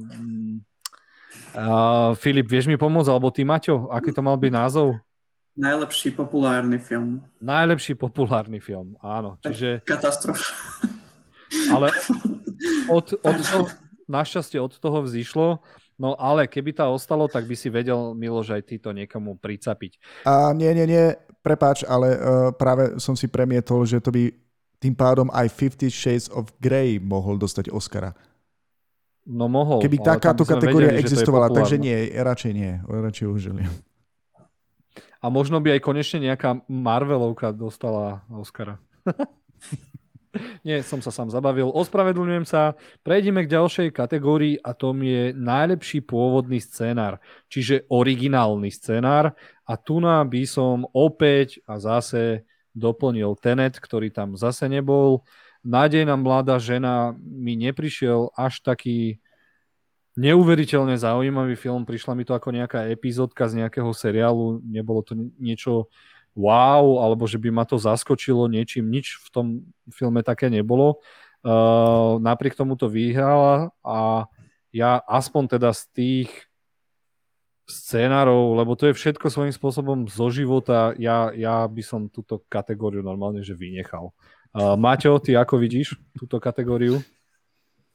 uh, Filip, vieš mi pomôcť, alebo ty, Maťo, aký to mal byť názov? Najlepší populárny film. Najlepší populárny film, áno. Čiže... Katastrofa. Ale od, od toho, našťastie od toho vzýšlo, no ale keby tá ostalo, tak by si vedel, Miloš, aj ty to niekomu pricapiť. A nie, nie, nie, prepáč, ale uh, práve som si premietol, že to by tým pádom aj Fifty Shades of Grey mohol dostať Oscara. No mohol. Keby takáto kategória vedeli, existovala, takže nie, radšej nie, radšej už želím. A možno by aj konečne nejaká Marvelovka dostala Oscara. Nie, som sa sám zabavil. Ospravedlňujem sa. Prejdeme k ďalšej kategórii a tom je najlepší pôvodný scénár, čiže originálny scénár. A tu by som opäť a zase doplnil Tenet, ktorý tam zase nebol. Nádejná mladá žena mi neprišiel až taký neuveriteľne zaujímavý film. Prišla mi to ako nejaká epizódka z nejakého seriálu. Nebolo to niečo wow, alebo že by ma to zaskočilo niečím. Nič v tom filme také nebolo. Uh, napriek tomu to vyhrala a ja aspoň teda z tých scénárov, lebo to je všetko svojím spôsobom zo života, ja, ja by som túto kategóriu normálne že vynechal. Uh, Maťo, ty ako vidíš túto kategóriu?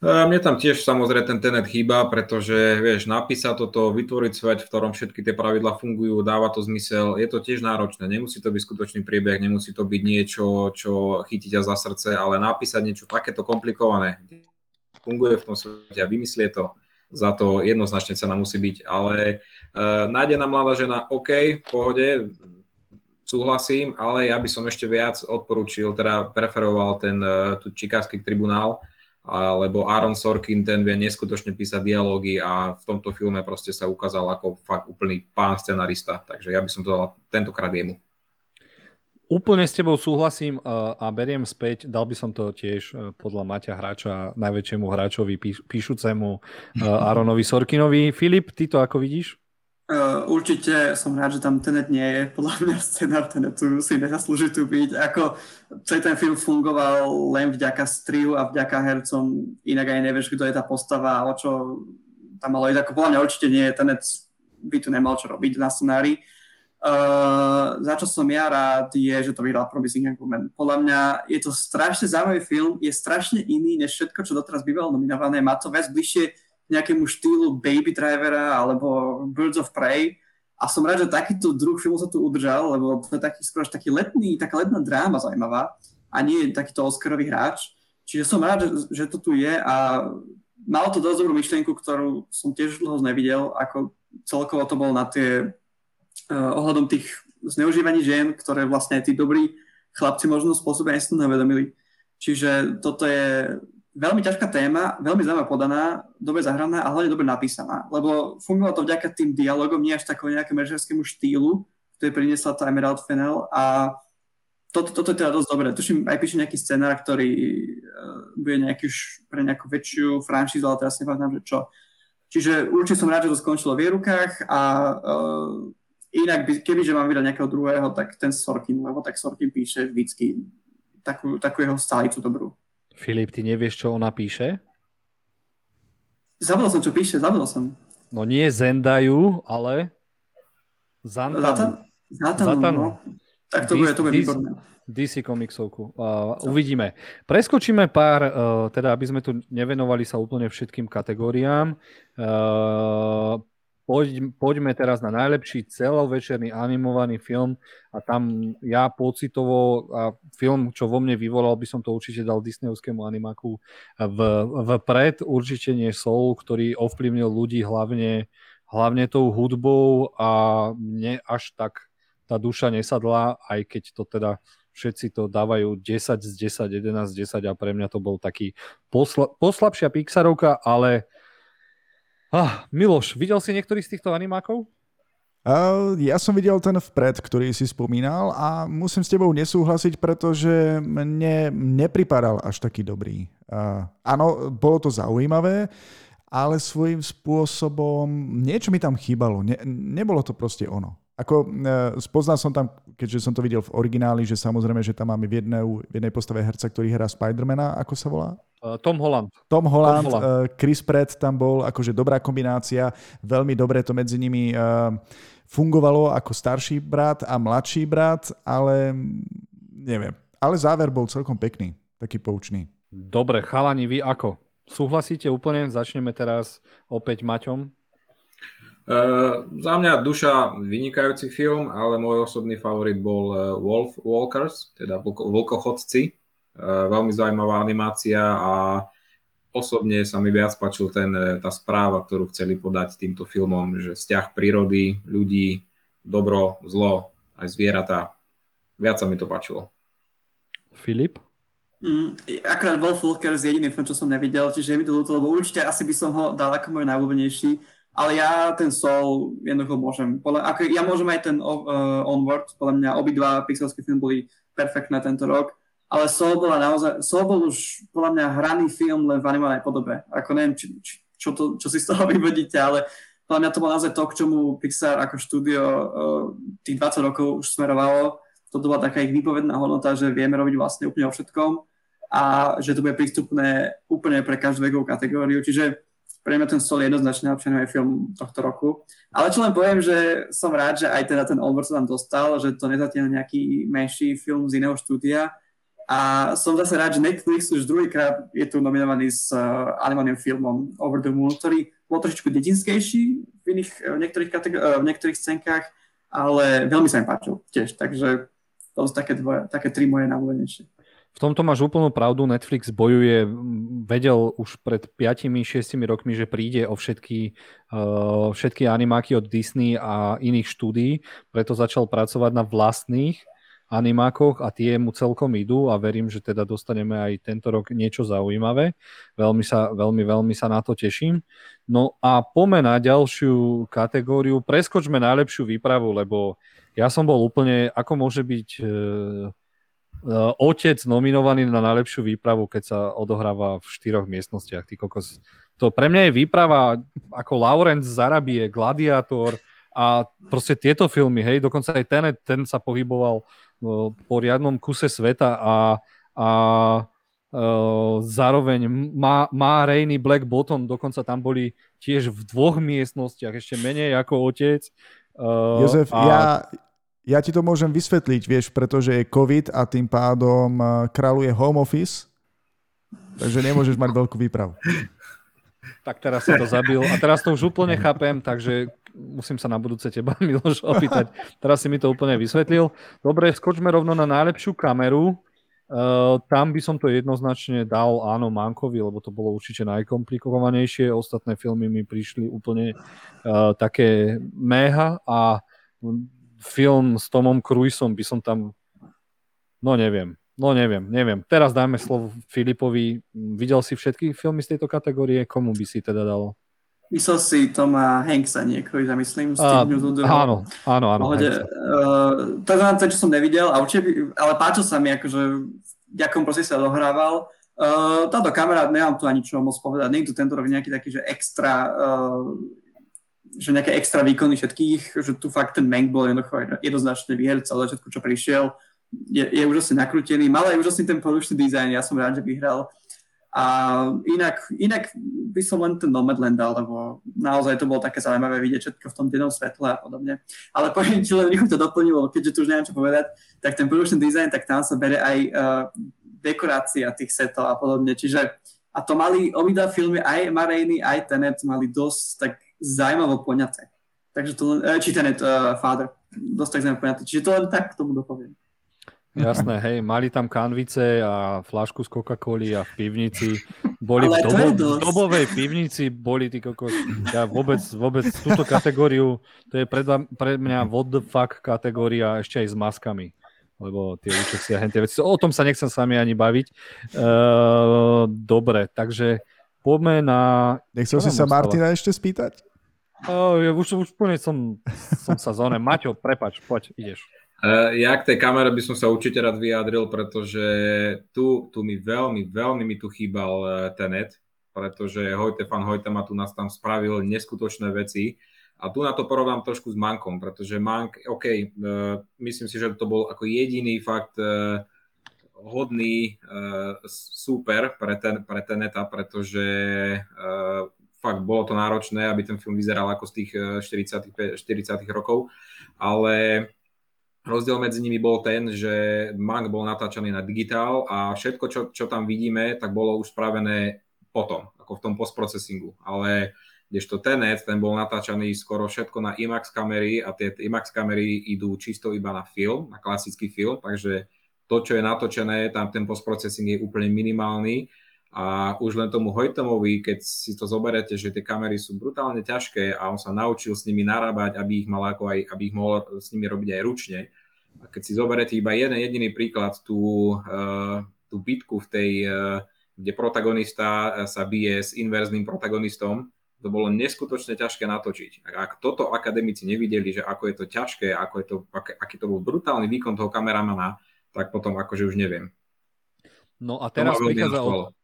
Mne tam tiež samozrejme ten tenet chýba, pretože vieš, napísať toto, vytvoriť svet, v ktorom všetky tie pravidla fungujú, dáva to zmysel, je to tiež náročné. Nemusí to byť skutočný priebeh, nemusí to byť niečo, čo chytí ťa za srdce, ale napísať niečo takéto komplikované, funguje v tom svete a vymyslie to, za to jednoznačne cena musí byť. Ale uh, nájdená mladá žena, OK, v pohode, súhlasím, ale ja by som ešte viac odporúčil, teda preferoval ten uh, tu čikársky tribunál, lebo Aaron Sorkin ten vie neskutočne písať dialógy a v tomto filme proste sa ukázal ako fakt úplný pán scenarista, takže ja by som to dal tentokrát jemu. Úplne s tebou súhlasím a beriem späť, dal by som to tiež e, podľa Maťa Hráča, najväčšiemu hráčovi píšucemu e, Aaronovi Sorkinovi. Filip, ty to ako vidíš? Uh, určite som rád, že tam Tenet nie je. Podľa mňa scenár Tenetu si nezaslúži tu byť. Ako celý ten film fungoval len vďaka strihu a vďaka hercom. Inak aj nevieš, kto je tá postava, o čo tam malo ísť. Ako podľa mňa určite nie je. Tenet by tu nemal čo robiť na scenári. Uh, za čo som ja rád je, že to vyhral Promising Young Woman. Podľa mňa je to strašne zaujímavý film, je strašne iný než všetko, čo doteraz bývalo nominované. Má to viac bližšie nejakému štýlu Baby Drivera alebo Birds of Prey. A som rád, že takýto druh filmu sa tu udržal, lebo to je taký skôr taký letný, taká letná dráma zaujímavá a nie takýto Oscarový hráč. Čiže som rád, že, že to tu je a malo to dosť dobrú myšlienku, ktorú som tiež dlho nevidel, ako celkovo to bol na tie uh, ohľadom tých zneužívaní žien, ktoré vlastne tí dobrí chlapci možno spôsobne aj si to nevedomili. Čiže toto je veľmi ťažká téma, veľmi zaujímavá podaná, dobre zahraná a hlavne dobre napísaná. Lebo fungovalo to vďaka tým dialogom, nie až takomu nejakému režisérskému štýlu, ktorý priniesla tá Emerald Fennel a toto, toto je teda dosť dobré. Tuším, aj píše nejaký scenár, ktorý uh, bude nejaký už pre nejakú väčšiu franšízu, ale teraz nepamätám, že čo. Čiže určite som rád, že to skončilo v jej rukách a uh, inak, by, kebyže mám vydať nejakého druhého, tak ten Sorkin, lebo tak Sorkin píše vždycky takú, takú jeho stálicu dobrú. Filip, ty nevieš, čo ona píše? Zabudol som, čo píše, zabudol som. No nie Zendaju, ale Zantanu. Zatan? Zatanu, Zatanu. no. Tak to bude, to bude výborné. DC komiksovku. Uh, uvidíme. Preskočíme pár, uh, teda aby sme tu nevenovali sa úplne všetkým kategóriám. Uh, poď, poďme teraz na najlepší celovečerný animovaný film a tam ja pocitovo a film, čo vo mne vyvolal, by som to určite dal Disneyovskému animaku v, vpred, určite nie Soul, ktorý ovplyvnil ľudí hlavne, hlavne tou hudbou a mne až tak tá duša nesadla, aj keď to teda všetci to dávajú 10 z 10, 11 z 10 a pre mňa to bol taký posla, poslabšia Pixarovka, ale ah, Miloš, videl si niektorý z týchto animákov? Uh, ja som videl ten vpred, ktorý si spomínal a musím s tebou nesúhlasiť, pretože mne nepripadal až taký dobrý. Uh, áno, bolo to zaujímavé, ale svojím spôsobom niečo mi tam chýbalo. Ne, nebolo to proste ono. Ako uh, spoznal som tam, keďže som to videl v origináli, že samozrejme, že tam máme v, jednej, v jednej postave herca, ktorý hrá Spidermana, ako sa volá? Uh, Tom Holland. Tom Holland, Tom Holland. uh, Chris Pratt tam bol, akože dobrá kombinácia, veľmi dobre to medzi nimi fungovalo ako starší brat a mladší brat, ale neviem. Ale záver bol celkom pekný, taký poučný. Dobre, chalani, vy ako? Súhlasíte úplne? Začneme teraz opäť Maťom. Uh, za mňa duša vynikajúci film, ale môj osobný favorit bol uh, Wolf Walkers, teda vlko, vlkochodci. Uh, veľmi zaujímavá animácia a osobne sa mi viac páčil ten, tá správa, ktorú chceli podať týmto filmom, že vzťah prírody, ľudí, dobro, zlo, aj zvieratá. Viac sa mi to páčilo. Filip? Mm, akorát Wolf Walkers je jediný film, čo som nevidel, čiže je mi to ľúto, lebo určite asi by som ho dal ako môj najľúbenejší, ale ja ten Soul jednoducho môžem. Podľa, ako, ja môžem aj ten uh, Onward, podľa mňa obidva pixelské filmy boli perfektné tento rok, ale Soul bola naozaj, Soul bol už podľa mňa hraný film len v animovanej podobe. Ako neviem, či, či, čo, to, čo si z toho vyvodíte, ale podľa mňa to bol naozaj to, k čomu Pixar ako štúdio uh, tých 20 rokov už smerovalo. Toto bola taká ich výpovedná hodnota, že vieme robiť vlastne úplne o všetkom a že to bude prístupné úplne pre každú vekovú kategóriu. Čiže pre mňa ten Sol je jednoznačne najlepší film tohto roku. Ale čo len poviem, že som rád, že aj teda ten Onward sa tam dostal, že to nezatiaľ nejaký menší film z iného štúdia. A som zase rád, že Netflix už druhýkrát je tu nominovaný s uh, animovaným filmom Over the Moon, ktorý bol trošičku dedinskejší v, iných, v, niektorých kategor- v niektorých scénkach, ale veľmi sa mi páčil tiež. Takže to sú také, dvoje, také tri moje najľúbenejšie. V tomto máš úplnú pravdu, Netflix bojuje, vedel už pred 5-6 rokmi, že príde o všetky, uh, všetky animáky od Disney a iných štúdií, preto začal pracovať na vlastných animákoch a tie mu celkom idú a verím, že teda dostaneme aj tento rok niečo zaujímavé. Veľmi sa, veľmi, veľmi sa na to teším. No a poďme na ďalšiu kategóriu. Preskočme najlepšiu výpravu, lebo ja som bol úplne, ako môže byť Uh, otec nominovaný na najlepšiu výpravu, keď sa odohráva v štyroch miestnostiach. Ty kokos. To pre mňa je výprava ako Lawrence z Arabie, Gladiátor a proste tieto filmy, hej, dokonca aj ten, ten sa pohyboval uh, po riadnom kuse sveta a, a uh, zároveň má, má Rainy Black Bottom, dokonca tam boli tiež v dvoch miestnostiach, ešte menej ako otec. Uh, Jozef, a... ja, ja ti to môžem vysvetliť, vieš, pretože je COVID a tým pádom kráľuje home office, takže nemôžeš mať veľkú výpravu. Tak teraz si to zabil a teraz to už úplne chápem, takže musím sa na budúce teba, Miloš, opýtať. Teraz si mi to úplne vysvetlil. Dobre, skočme rovno na najlepšiu kameru. Uh, tam by som to jednoznačne dal áno Mankovi, lebo to bolo určite najkomplikovanejšie. Ostatné filmy mi prišli úplne uh, také méha a film s Tomom Cruiseom by som tam, no neviem, no neviem, neviem. Teraz dáme slovo Filipovi. Videl si všetky filmy z tejto kategórie? Komu by si teda dal? Myslel si Toma Hanksa niekoho, zamyslím, z tým Áno, áno, áno. Pohode, uh, to je ten, čo som nevidel, a určite, ale páčil sa mi, akože v akom proste sa dohrával. Uh, táto kamera, nemám tu ani čo moc povedať, nie je tu tento rok nejaký taký, že extra uh, že nejaké extra výkony všetkých, že tu fakt ten Mank bol jednoducho jednoznačne výherca od začiatku, čo prišiel. Je, je úžasne nakrútený, mal aj úžasný ten produkčný dizajn, ja som rád, že vyhral. A inak, inak by som len ten Nomadland dal, lebo naozaj to bolo také zaujímavé vidieť všetko v tom dennom svetle a podobne. Ale poviem ti len rýchlo to doplnilo, keďže tu už neviem čo povedať, tak ten production design, tak tam sa bere aj uh, dekorácia tých setov a podobne. Čiže a to mali obidva filmy, aj Marejny, aj Tenet mali dosť tak zaujímavo poňaté. Takže to, uh, či Tenet, uh, Father, dosť tak zaujímavé poňaté. Čiže to len tak k tomu dopoviem. Jasné, hej, mali tam kanvice a flašku z Coca-Coly a v pivnici. Boli v, dobo, v dobovej pivnici, boli tí kokos. Ja vôbec, vôbec túto kategóriu, to je pre, pre mňa what the fuck kategória ešte aj s maskami. Lebo tie účesy a tie veci. O tom sa nechcem s vami ani baviť. Uh, dobre, takže poďme na... Nechcel si sa Martina ešte spýtať? Uh, už, už úplne som, som sa zóne. Maťo, prepač, poď, ideš. Uh, ja k tej kamere by som sa určite rád vyjadril, pretože tu, tu mi veľmi, veľmi mi tu chýbal uh, Tenet, pretože Hojte fan Hojtema tu nás tam spravil neskutočné veci. A tu na to porovnám trošku s Mankom, pretože Mank, OK, uh, myslím si, že to bol ako jediný fakt hodný uh, super pre, ten, pre Teneta, pretože uh, fakt bolo to náročné, aby ten film vyzeral ako z tých 40, 40 rokov, ale Rozdiel medzi nimi bol ten, že Mank bol natáčaný na digitál a všetko, čo, čo tam vidíme, tak bolo už spravené potom, ako v tom postprocesingu. Ale kdežto Tenet, ten bol natáčaný skoro všetko na IMAX kamery a tie IMAX kamery idú čisto iba na film, na klasický film, takže to, čo je natočené, tam ten postprocesing je úplne minimálny a už len tomu Hojtomovi, keď si to zoberete, že tie kamery sú brutálne ťažké a on sa naučil s nimi narábať, aby ich mal ako aj, aby ich mohol s nimi robiť aj ručne. A keď si zoberete iba jeden jediný príklad, tú, uh, tú bitku v tej, uh, kde protagonista sa bije s inverzným protagonistom, to bolo neskutočne ťažké natočiť. Ak toto akademici nevideli, že ako je to ťažké, ako je to, ak, aký to bol brutálny výkon toho kameramana, tak potom akože už neviem. No a teraz prichádza, od,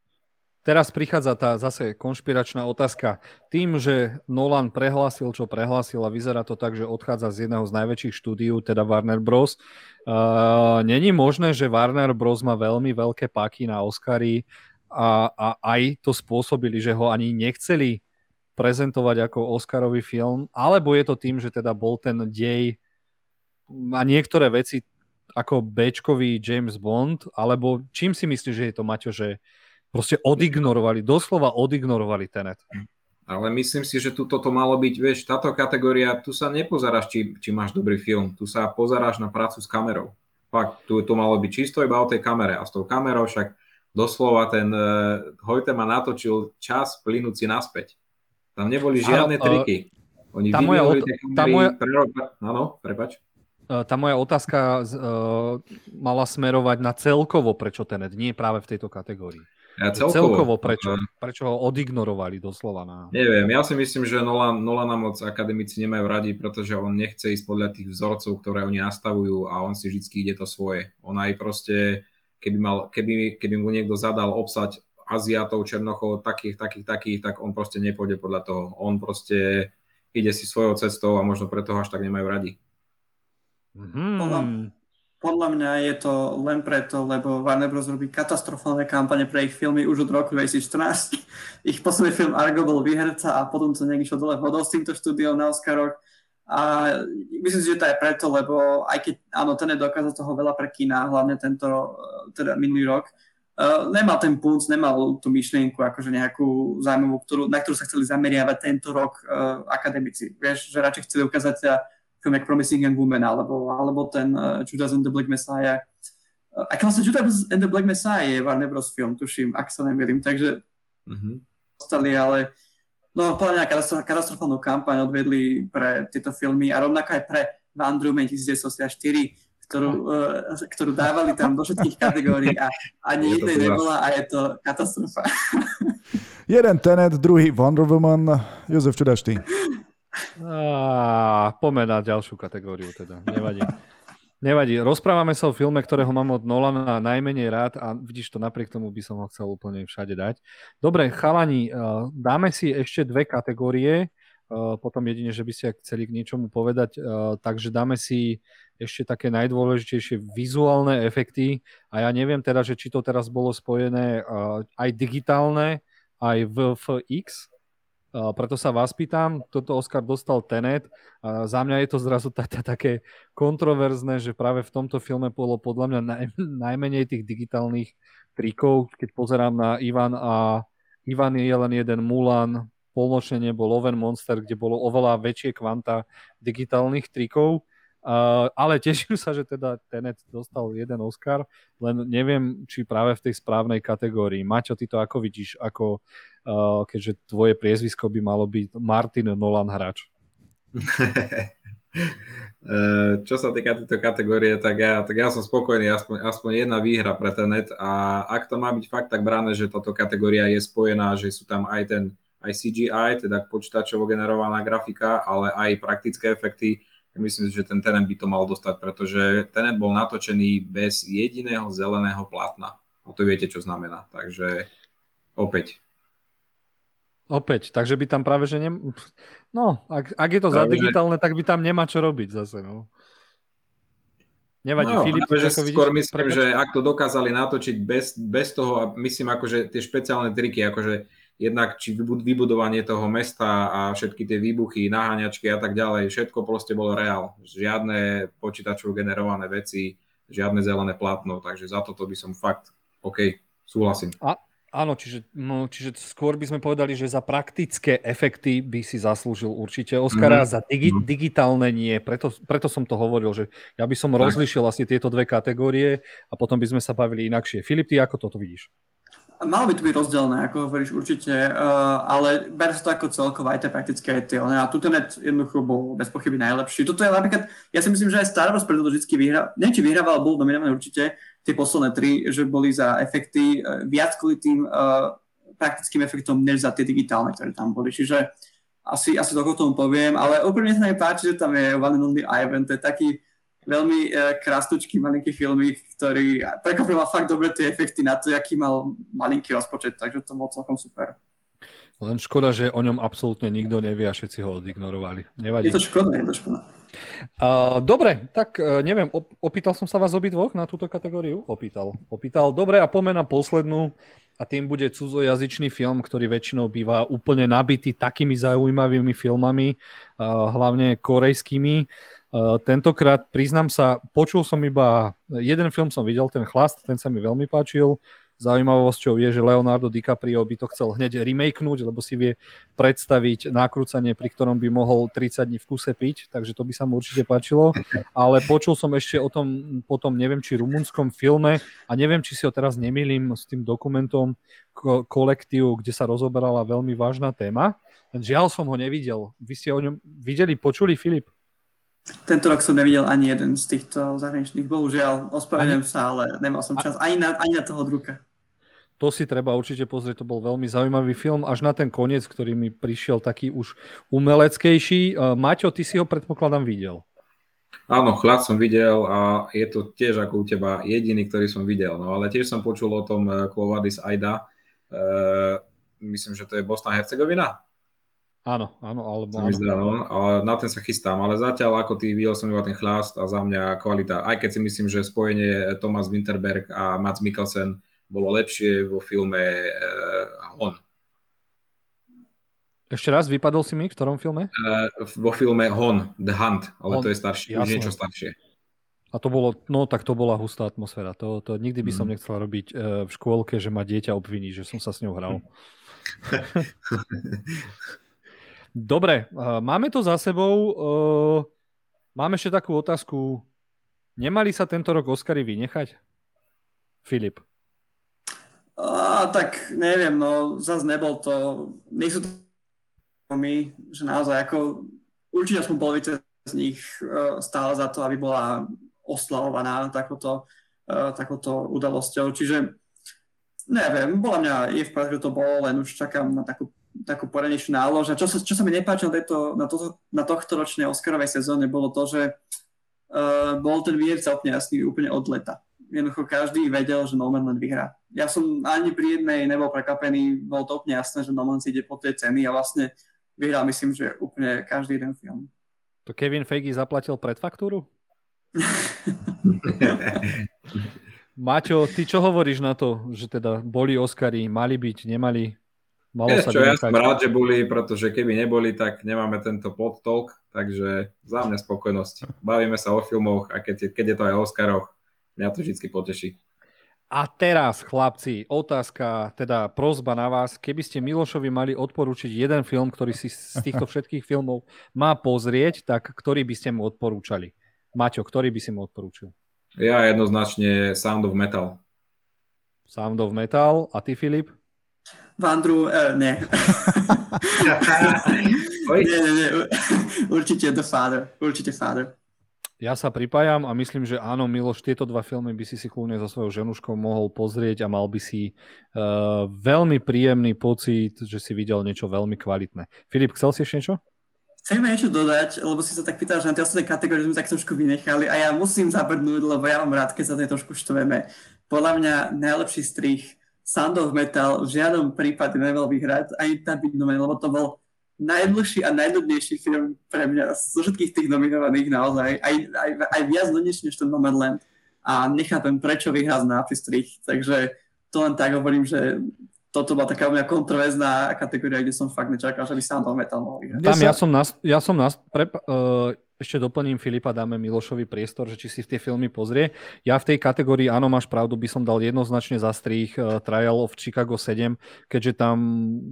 Teraz prichádza tá zase konšpiračná otázka. Tým, že Nolan prehlásil, čo prehlásil a vyzerá to tak, že odchádza z jedného z najväčších štúdiú, teda Warner Bros., uh, není možné, že Warner Bros. má veľmi veľké páky na Oscary a, a aj to spôsobili, že ho ani nechceli prezentovať ako Oscarový film, alebo je to tým, že teda bol ten dej a niektoré veci ako Bčkový James Bond, alebo čím si myslíš, že je to, Maťo, že Proste odignorovali, doslova odignorovali Tenet. Ale myslím si, že tu toto malo byť, vieš, táto kategória, tu sa nepozeráš, či, či máš dobrý film, tu sa pozeráš na prácu s kamerou. Fakt, tu to malo byť čisto iba o tej kamere a s tou kamerou však doslova ten uh, Hojte ma natočil čas plynúci naspäť. Tam neboli žiadne triky. Oni tá moja, ot- tá moja... Pre... Áno, prepač. E, tá moja otázka uh, mala smerovať na celkovo, prečo Tenet, nie práve v tejto kategórii. Ja celkovo, celkovo prečo, prečo ho odignorovali doslova? Na... Neviem, ja si myslím, že Nolan, Nolana moc akademici nemajú radi, pretože on nechce ísť podľa tých vzorcov, ktoré oni nastavujú a on si vždy ide to svoje. On aj proste, keby, mal, keby, keby mu niekto zadal obsať Aziatov, Černochov, takých, takých, takých, tak on proste nepôjde podľa toho. On proste ide si svojou cestou a možno preto ho až tak nemajú radi. Mm podľa mňa je to len preto, lebo Warner Bros. robí katastrofálne kampane pre ich filmy už od roku 2014. ich posledný film Argo bol vyherca a potom to nejak išlo dole vodou s týmto štúdiom na Oscaroch. A myslím si, že to je preto, lebo aj keď, áno, ten je dokázal toho veľa pre kina, hlavne tento, teda minulý rok, uh, nemal ten punc, nemal tú myšlienku, akože nejakú zaujímavú, ktorú, na ktorú sa chceli zameriavať tento rok uh, akademici. Vieš, že radšej chceli ukázať sa film jak Promising Young Woman, alebo, alebo ten uh, Judas and the Black Messiah. Uh, a vlastne Judas and the Black Messiah je Warner Bros. film, tuším, ak sa nemýlim, takže mm-hmm. ostali, ale no podľa mňa katastrofálnu kampaň odvedli pre tieto filmy a rovnako aj pre Woman 1984, ktorú, uh, ktorú dávali tam do všetkých kategórií a ani jednej nebola a je to katastrofa. Jeden Tenet, druhý Wonder Woman. Jozef, čo dáš ty? Á, ďalšiu kategóriu teda. Nevadí. Nevadí. Rozprávame sa o filme, ktorého mám od Nolana najmenej rád a vidíš to, napriek tomu by som ho chcel úplne všade dať. Dobre, chalani, dáme si ešte dve kategórie, potom jedine, že by ste chceli k niečomu povedať, takže dáme si ešte také najdôležitejšie vizuálne efekty a ja neviem teda, že či to teraz bolo spojené aj digitálne, aj VFX, preto sa vás pýtam, toto Oscar dostal Tenet a za mňa je to zrazu také kontroverzné, že práve v tomto filme bolo podľa mňa naj- najmenej tých digitálnych trikov, keď pozerám na Ivan a Ivan je len jeden Mulan, polnočne nebol Oven Monster, kde bolo oveľa väčšie kvanta digitálnych trikov Uh, ale teším sa, že teda Tenet dostal jeden Oscar, len neviem, či práve v tej správnej kategórii. Maťo, ty to ako vidíš, ako, uh, keďže tvoje priezvisko by malo byť Martin Nolan hráč? Čo sa týka tejto kategórie, tak ja, tak ja som spokojný, aspoň, aspoň jedna výhra pre Tenet a ak to má byť fakt tak bráne, že táto kategória je spojená, že sú tam aj ten aj CGI, teda počítačovo generovaná grafika, ale aj praktické efekty, myslím si, že ten Tenet by to mal dostať, pretože Tenet bol natočený bez jediného zeleného plátna. A to viete, čo znamená. Takže opäť. Opäť, takže by tam práve, že nem... No, ak, ak je to práve, za digitálne, že... tak by tam nemá čo robiť zase, no. Nevadí, no, Filip, že ako skôr vidíš, myslím, prepač... že ak to dokázali natočiť bez, bez toho, a myslím akože tie špeciálne triky, akože jednak či vybudovanie toho mesta a všetky tie výbuchy, naháňačky a tak ďalej, všetko proste bolo reál. Žiadne počítačov generované veci, žiadne zelené plátno, takže za toto by som fakt, OK, súhlasím. A, áno, čiže, no, čiže skôr by sme povedali, že za praktické efekty by si zaslúžil určite Oscara, mm. za digi, mm. digitálne nie, preto, preto som to hovoril, že ja by som tak. rozlišil asi tieto dve kategórie a potom by sme sa bavili inakšie. Filip, ty ako toto vidíš? Malo by to byť rozdelené, ako hovoríš určite, uh, ale ber sa to ako celkovo aj tie praktické aj tie. A tu net jednoducho bol bez pochyby najlepší. Toto je napríklad, ja si myslím, že aj Star Wars preto to vždy vyhra, neviem, či vyhrával, bol nominovaný určite, tie posledné tri, že boli za efekty uh, viac kvôli tým uh, praktickým efektom, než za tie digitálne, ktoré tam boli. Čiže asi, asi to k tomu poviem, ale úplne sa mi páči, že tam je One and Only Ivan, to je taký, veľmi uh, e, krásnočký malinký filmík, ktorý prekvapil fakt dobre tie efekty na to, aký mal malinký rozpočet, takže to bolo celkom super. Len škoda, že o ňom absolútne nikto nevie a všetci ho odignorovali. Nevadí. Je to škoda, je to škoda. Uh, dobre, tak uh, neviem, op- opýtal som sa vás obidvoch na túto kategóriu? Opýtal. Opýtal. Dobre, a poďme na poslednú a tým bude cudzojazyčný film, ktorý väčšinou býva úplne nabitý takými zaujímavými filmami, uh, hlavne korejskými. Eh, tentokrát, priznám sa, počul som iba, jeden film som videl, ten Chlast, ten sa mi veľmi páčil. Zaujímavosťou je, že Leonardo DiCaprio by to chcel hneď remakenúť, lebo si vie predstaviť nakrúcanie, pri ktorom by mohol 30 dní v kuse piť, takže to by sa mu určite páčilo. Ale počul som ešte o tom potom, neviem, či rumunskom filme a neviem, či si ho teraz nemýlim s tým dokumentom kolektív, kde sa rozoberala veľmi vážna téma. Žiaľ som ho nevidel. Vy ste o ňom videli, počuli, Filip? Tento rok som nevidel ani jeden z týchto zahraničných, bohužiaľ, ospravedlňujem sa, ale nemal som čas ani na, ani na toho druka. To si treba určite pozrieť, to bol veľmi zaujímavý film, až na ten koniec, ktorý mi prišiel taký už umeleckejší. Maťo, ty si ho predpokladám videl. Áno, chlad som videl a je to tiež ako u teba jediný, ktorý som videl. No ale tiež som počul o tom Kovadis eh, Aida. E, myslím, že to je Bosna Hercegovina. Áno, áno, alebo áno. Zdá, no, ale na ten sa chystám, ale zatiaľ ako ty videl som iba ten chlast a za mňa kvalita, aj keď si myslím, že spojenie Thomas Winterberg a Mats Mikkelsen bolo lepšie vo filme uh, On. Ešte raz, vypadol si mi v ktorom filme? Uh, vo filme Hon, The Hunt, ale On, to je staršie, už niečo staršie. A to bolo, no tak to bola hustá atmosféra. To, to nikdy by som mm. nechcel robiť uh, v škôlke, že ma dieťa obviní, že som sa s ňou hral. Dobre, máme to za sebou. Mám ešte takú otázku. Nemali sa tento rok Oscary vynechať? Filip. A, tak neviem, no zase nebol to, nie sú to my, že naozaj ako určite aspoň polovice z nich uh, stále za to, aby bola oslavovaná takouto, uh, takouto udalosťou. Čiže neviem, bola mňa je v že to bolo, len už čakám na takú takú poradnejšiu nálož. A čo sa, čo sa mi nepáčilo na, to, na tohto ročnej Oscarovej sezóne, bolo to, že uh, bol ten výherca úplne jasný úplne od leta. Jednoducho každý vedel, že Nomadland vyhrá. Ja som ani pri jednej nebol prekvapený, bolo to úplne jasné, že Nomadland si ide po tej ceny a vlastne vyhral myslím, že úplne každý jeden film. To Kevin Feige zaplatil predfaktúru? Maťo, ty čo hovoríš na to, že teda boli Oscary, mali byť, nemali? Malo sa čo, ja som rád, že boli, pretože keby neboli, tak nemáme tento talk, takže za mňa spokojnosť. Bavíme sa o filmoch a keď, keď je to aj o Oscaroch, mňa to vždy poteší. A teraz, chlapci, otázka, teda prozba na vás. Keby ste Milošovi mali odporúčiť jeden film, ktorý si z týchto všetkých filmov má pozrieť, tak ktorý by ste mu odporúčali? Maťo, ktorý by si mu odporúčil? Ja jednoznačne Sound of Metal. Sound of Metal. A ty, Filip? Vandru, uh, ne. nie, nie, nie. Určite The Father. Určite Father. Ja sa pripájam a myslím, že áno, Miloš, tieto dva filmy by si si kľúne so svojou ženuškou mohol pozrieť a mal by si uh, veľmi príjemný pocit, že si videl niečo veľmi kvalitné. Filip, chcel si ešte niečo? Chcem niečo dodať, lebo si sa tak pýtal, že na tie ostatné kategórie sme tak trošku vynechali a ja musím zabrnúť, lebo ja mám rád, keď sa tej trošku štveme. Podľa mňa najlepší strich Sound of Metal v žiadnom prípade nevel vyhrať, ani byť nomen, lebo to bol najdlhší a najnudnejší film pre mňa zo všetkých tých nominovaných naozaj, aj, aj, aj viac nudnejší než ten Nomadland. A nechápem, prečo vyhrá z strich, takže to len tak hovorím, že toto bola taká mňa kontroverzná kategória, kde som fakt nečakal, že by sa tam metal mohol vyhrať. Tam ja som, nás, ja som nás, pre, uh, ešte doplním Filipa, dáme Milošovi priestor, že či si tie filmy pozrie. Ja v tej kategórii, áno, máš pravdu, by som dal jednoznačne za strých uh, Trial of Chicago 7, keďže tam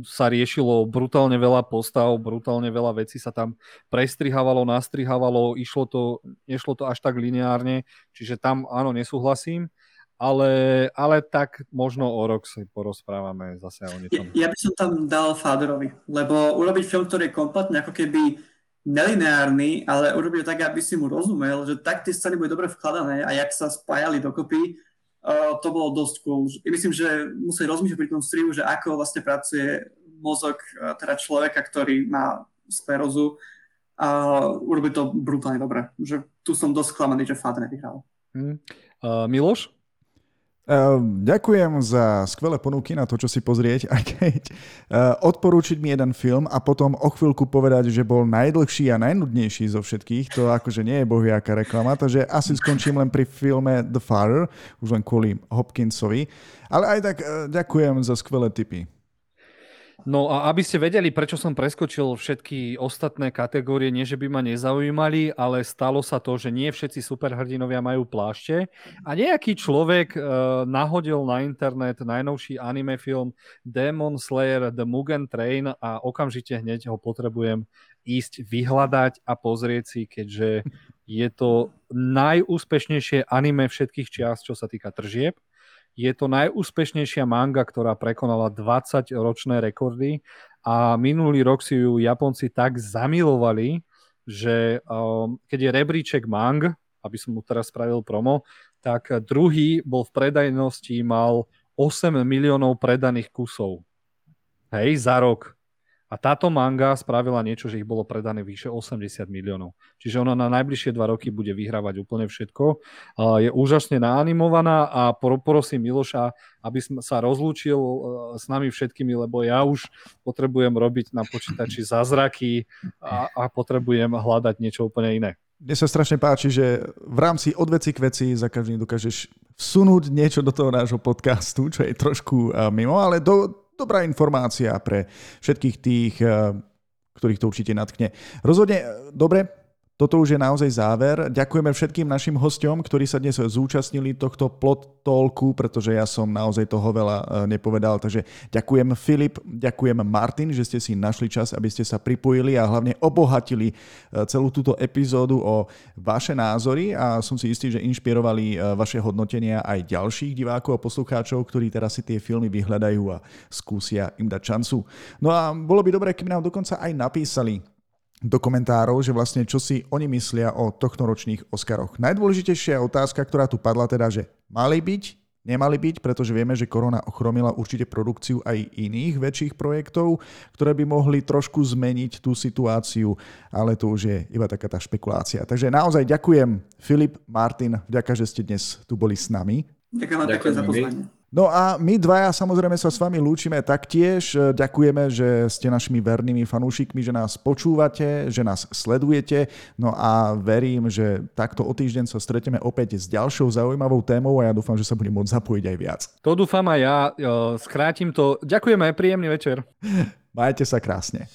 sa riešilo brutálne veľa postav, brutálne veľa vecí sa tam prestrihávalo, nastrihávalo, išlo to, nešlo to až tak lineárne, čiže tam áno, nesúhlasím ale, ale tak možno o rok si porozprávame zase o niečom. Ja, by som tam dal Faderovi, lebo urobiť film, ktorý je kompletne ako keby nelineárny, ale urobiť tak, aby si mu rozumel, že tak tie scény boli dobre vkladané a jak sa spájali dokopy, uh, to bolo dosť cool. Myslím, že musí rozmýšľať pri tom strihu, že ako vlastne pracuje mozog uh, teda človeka, ktorý má sklerózu a urobiť to brutálne dobre. Že tu som dosť klamaný, že Fader nevyhral. Hmm. Uh, Miloš? Ehm, ďakujem za skvelé ponuky na to, čo si pozrieť, aj keď uh, odporúčiť mi jeden film a potom o chvíľku povedať, že bol najdlhší a najnudnejší zo všetkých, to akože nie je bohiaká reklama, takže asi skončím len pri filme The Father, už len kvôli Hopkinsovi, ale aj tak uh, ďakujem za skvelé tipy. No a aby ste vedeli, prečo som preskočil všetky ostatné kategórie, nie že by ma nezaujímali, ale stalo sa to, že nie všetci superhrdinovia majú plášte. A nejaký človek uh, nahodil na internet najnovší anime film Demon Slayer The Mugen Train a okamžite hneď ho potrebujem ísť vyhľadať a pozrieť si, keďže je to najúspešnejšie anime všetkých čias, čo sa týka tržieb je to najúspešnejšia manga, ktorá prekonala 20-ročné rekordy a minulý rok si ju Japonci tak zamilovali, že um, keď je rebríček mang, aby som mu teraz spravil promo, tak druhý bol v predajnosti, mal 8 miliónov predaných kusov. Hej, za rok. A táto manga spravila niečo, že ich bolo predané vyše 80 miliónov. Čiže ona na najbližšie dva roky bude vyhrávať úplne všetko. Je úžasne naanimovaná a prosím Miloša, aby sa rozlúčil e, s nami všetkými, lebo ja už potrebujem robiť na počítači zázraky a, a potrebujem hľadať niečo úplne iné. Mne sa strašne páči, že v rámci odveci k veci za každým dokážeš vsunúť niečo do toho nášho podcastu, čo je trošku mimo, ale do, dobrá informácia pre všetkých tých, eh, ktorých to určite natkne. Rozhodne, eh, dobre, toto už je naozaj záver. Ďakujeme všetkým našim hostom, ktorí sa dnes zúčastnili tohto plot talku, pretože ja som naozaj toho veľa e, nepovedal. Takže ďakujem Filip, ďakujem Martin, že ste si našli čas, aby ste sa pripojili a hlavne obohatili e, celú túto epizódu o vaše názory a som si istý, že inšpirovali e, vaše hodnotenia aj ďalších divákov a poslucháčov, ktorí teraz si tie filmy vyhľadajú a skúsia im dať šancu. No a bolo by dobré, keby nám dokonca aj napísali, do komentárov, že vlastne čo si oni myslia o tohtoročných Oscaroch. Najdôležitejšia otázka, ktorá tu padla teda, že mali byť, nemali byť, pretože vieme, že korona ochromila určite produkciu aj iných väčších projektov, ktoré by mohli trošku zmeniť tú situáciu, ale to už je iba taká tá špekulácia. Takže naozaj ďakujem Filip, Martin, vďaka, že ste dnes tu boli s nami. Ďakujem, ďakujem za pozvanie. No a my dvaja samozrejme sa s vami lúčime taktiež. Ďakujeme, že ste našimi vernými fanúšikmi, že nás počúvate, že nás sledujete. No a verím, že takto o týždeň sa stretneme opäť s ďalšou zaujímavou témou a ja dúfam, že sa budem môcť zapojiť aj viac. To dúfam aj ja. Skrátim to. Ďakujeme, príjemný večer. Majte sa krásne.